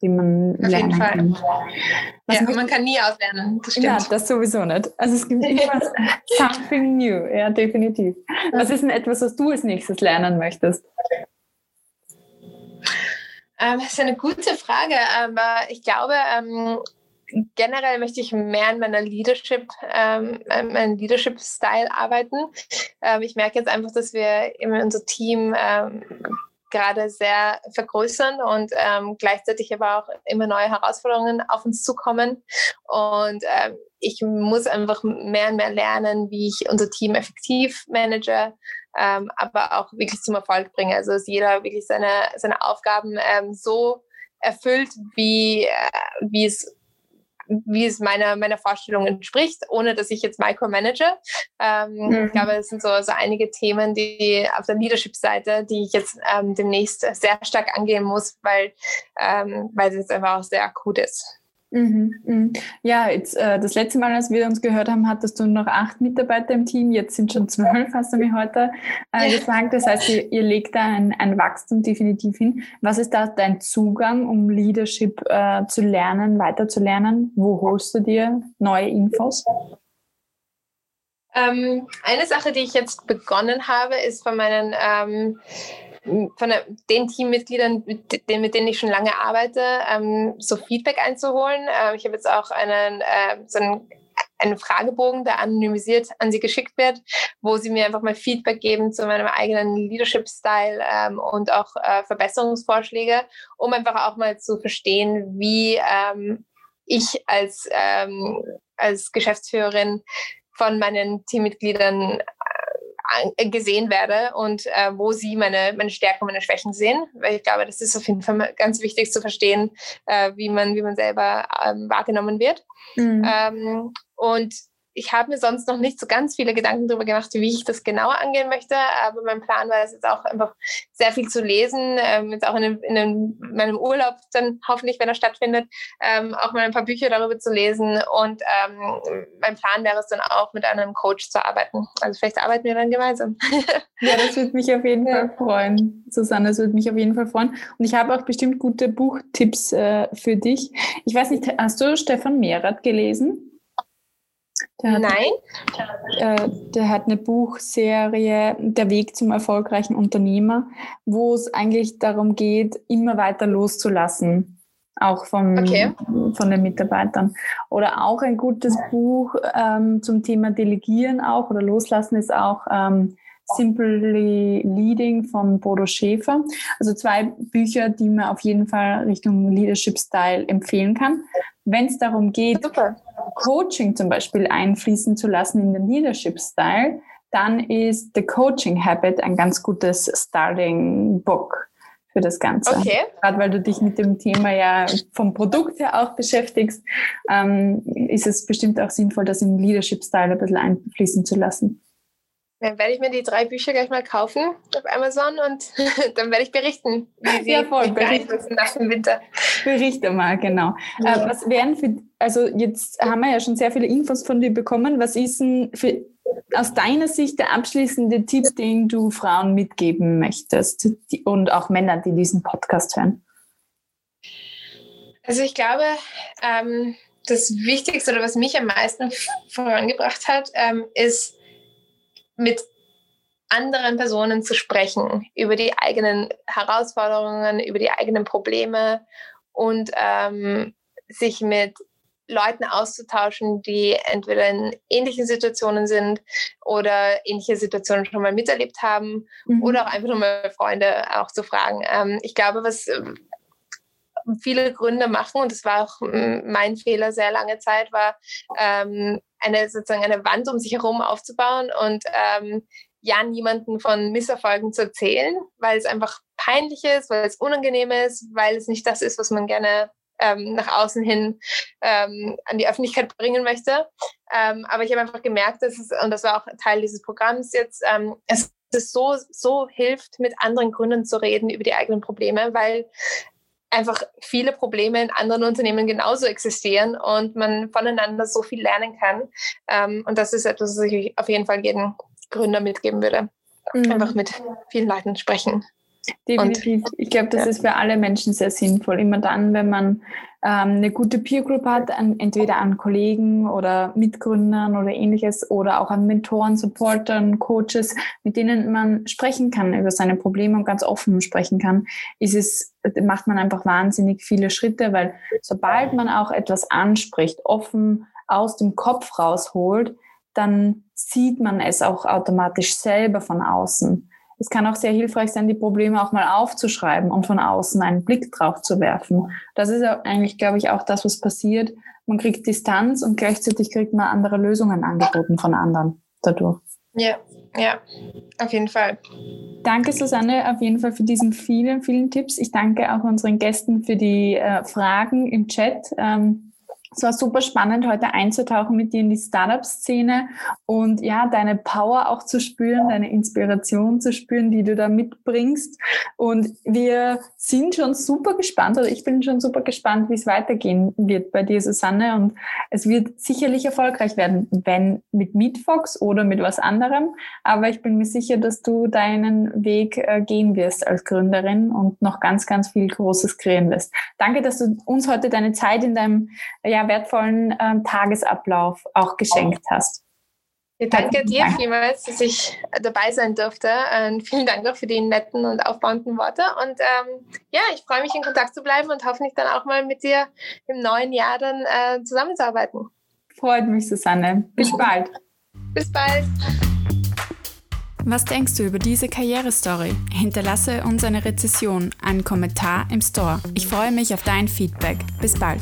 den man Auf lernen kann. Was ja, man kann nie auslernen. Das stimmt. Ja, das sowieso nicht. Also es gibt immer something new. Ja, definitiv. Was ist denn etwas, was du als nächstes lernen möchtest? Ähm, das ist eine gute Frage, aber ich glaube, ähm, generell möchte ich mehr an meiner Leadership, ähm, meinem Leadership-Style arbeiten. Ähm, ich merke jetzt einfach, dass wir in unser Team ähm, gerade sehr vergrößern und ähm, gleichzeitig aber auch immer neue Herausforderungen auf uns zukommen. Und ähm, ich muss einfach mehr und mehr lernen, wie ich unser Team effektiv manage, ähm, aber auch wirklich zum Erfolg bringe. Also dass jeder wirklich seine, seine Aufgaben ähm, so erfüllt, wie, äh, wie es wie es meiner, meiner Vorstellung entspricht, ohne dass ich jetzt micromanage. Ähm, mhm. Ich glaube, es sind so, so einige Themen, die auf der Leadership-Seite, die ich jetzt ähm, demnächst sehr stark angehen muss, weil, ähm, weil es jetzt einfach auch sehr akut ist. Mhm, mhm. Ja, jetzt, äh, das letzte Mal, als wir uns gehört haben, hattest du noch acht Mitarbeiter im Team. Jetzt sind schon zwölf, hast du mir heute äh, gesagt. Das heißt, ihr, ihr legt da ein, ein, Wachstum definitiv hin. Was ist da dein Zugang, um Leadership äh, zu lernen, weiterzulernen? Wo holst du dir neue Infos? Ähm, eine Sache, die ich jetzt begonnen habe, ist von meinen ähm, von den Teammitgliedern, mit denen, mit denen ich schon lange arbeite, ähm, so Feedback einzuholen. Ähm, ich habe jetzt auch einen, äh, so einen, einen Fragebogen, der anonymisiert an sie geschickt wird, wo sie mir einfach mal Feedback geben zu meinem eigenen Leadership-Style ähm, und auch äh, Verbesserungsvorschläge, um einfach auch mal zu verstehen, wie ähm, ich als, ähm, als Geschäftsführerin von meinen Teammitgliedern gesehen werde und äh, wo sie meine, meine Stärken und meine Schwächen sehen. Weil ich glaube, das ist auf jeden Fall ganz wichtig zu verstehen, äh, wie, man, wie man selber ähm, wahrgenommen wird. Mhm. Ähm, und ich habe mir sonst noch nicht so ganz viele Gedanken darüber gemacht, wie ich das genauer angehen möchte. Aber mein Plan war es jetzt auch einfach sehr viel zu lesen, ähm, jetzt auch in, dem, in dem, meinem Urlaub dann hoffentlich, wenn er stattfindet, ähm, auch mal ein paar Bücher darüber zu lesen. Und ähm, mein Plan wäre es dann auch, mit einem Coach zu arbeiten. Also vielleicht arbeiten wir dann gemeinsam. ja, das würde mich auf jeden Fall freuen. Susanne, das würde mich auf jeden Fall freuen. Und ich habe auch bestimmt gute Buchtipps äh, für dich. Ich weiß nicht, hast du Stefan Mehrath gelesen? Der hat, Nein. Äh, der hat eine Buchserie, Der Weg zum erfolgreichen Unternehmer, wo es eigentlich darum geht, immer weiter loszulassen, auch vom, okay. von den Mitarbeitern. Oder auch ein gutes Buch ähm, zum Thema Delegieren auch oder Loslassen ist auch ähm, Simply Leading von Bodo Schäfer. Also zwei Bücher, die man auf jeden Fall Richtung Leadership Style empfehlen kann. Wenn es darum geht, Super. Coaching zum Beispiel einfließen zu lassen in den Leadership Style, dann ist The Coaching Habit ein ganz gutes Starting Book für das Ganze. Okay. Gerade weil du dich mit dem Thema ja vom Produkt her auch beschäftigst, ähm, ist es bestimmt auch sinnvoll, das im Leadership-Style ein bisschen einfließen zu lassen. Dann werde ich mir die drei Bücher gleich mal kaufen auf Amazon und dann werde ich berichten, wie sie ja, voll, beeinflussen nach dem Winter. Berichte mal, genau. Ja. Äh, was wären für, also jetzt haben wir ja schon sehr viele Infos von dir bekommen. Was ist denn für, aus deiner Sicht der abschließende Tipp, den du Frauen mitgeben möchtest die, und auch Männern, die diesen Podcast hören? Also ich glaube, ähm, das Wichtigste oder was mich am meisten vorangebracht hat, ähm, ist mit anderen Personen zu sprechen über die eigenen Herausforderungen, über die eigenen Probleme und ähm, sich mit Leuten auszutauschen, die entweder in ähnlichen Situationen sind oder ähnliche Situationen schon mal miterlebt haben mhm. oder auch einfach nur mal Freunde auch zu fragen. Ähm, ich glaube, was viele Gründe machen, und das war auch mein Fehler sehr lange Zeit, war ähm, eine sozusagen eine Wand um sich herum aufzubauen und ähm, ja niemanden von Misserfolgen zu erzählen, weil es einfach peinlich ist, weil es unangenehm ist, weil es nicht das ist, was man gerne ähm, nach außen hin ähm, an die Öffentlichkeit bringen möchte. Ähm, aber ich habe einfach gemerkt, dass es, und das war auch Teil dieses Programms jetzt, ähm, es es so, so hilft, mit anderen Gründen zu reden über die eigenen Probleme, weil einfach viele Probleme in anderen Unternehmen genauso existieren und man voneinander so viel lernen kann. Ähm, und das ist etwas, was ich auf jeden Fall jedem Gründer mitgeben würde. Mhm. Einfach mit vielen Leuten sprechen. Definitiv. Und, ich glaube, das ja. ist für alle Menschen sehr sinnvoll. Immer dann, wenn man ähm, eine gute Peer Group hat, an, entweder an Kollegen oder Mitgründern oder ähnliches oder auch an Mentoren, Supportern, Coaches, mit denen man sprechen kann über seine Probleme und ganz offen sprechen kann, ist es, macht man einfach wahnsinnig viele Schritte, weil sobald man auch etwas anspricht, offen aus dem Kopf rausholt, dann sieht man es auch automatisch selber von außen. Es kann auch sehr hilfreich sein, die Probleme auch mal aufzuschreiben und von außen einen Blick drauf zu werfen. Das ist eigentlich, glaube ich, auch das, was passiert. Man kriegt Distanz und gleichzeitig kriegt man andere Lösungen angeboten von anderen dadurch. Ja, ja, auf jeden Fall. Danke, Susanne, auf jeden Fall für diesen vielen, vielen Tipps. Ich danke auch unseren Gästen für die äh, Fragen im Chat. Ähm, es war super spannend, heute einzutauchen mit dir in die Startup-Szene und ja, deine Power auch zu spüren, deine Inspiration zu spüren, die du da mitbringst. Und wir sind schon super gespannt, oder ich bin schon super gespannt, wie es weitergehen wird bei dir, Susanne. Und es wird sicherlich erfolgreich werden, wenn mit Meetfox oder mit was anderem. Aber ich bin mir sicher, dass du deinen Weg äh, gehen wirst als Gründerin und noch ganz, ganz viel Großes kreieren wirst. Danke, dass du uns heute deine Zeit in deinem ja, wertvollen ähm, Tagesablauf auch geschenkt hast. Ich danke dir vielmals, dass ich dabei sein durfte. Und vielen Dank auch für die netten und aufbauenden Worte. Und ähm, ja, ich freue mich, in Kontakt zu bleiben und hoffentlich dann auch mal mit dir im neuen Jahr dann äh, zusammenzuarbeiten. Freut mich, Susanne. Bis bald. Bis bald. Was denkst du über diese Karrierestory? Hinterlasse uns eine Rezession, einen Kommentar im Store. Ich freue mich auf dein Feedback. Bis bald.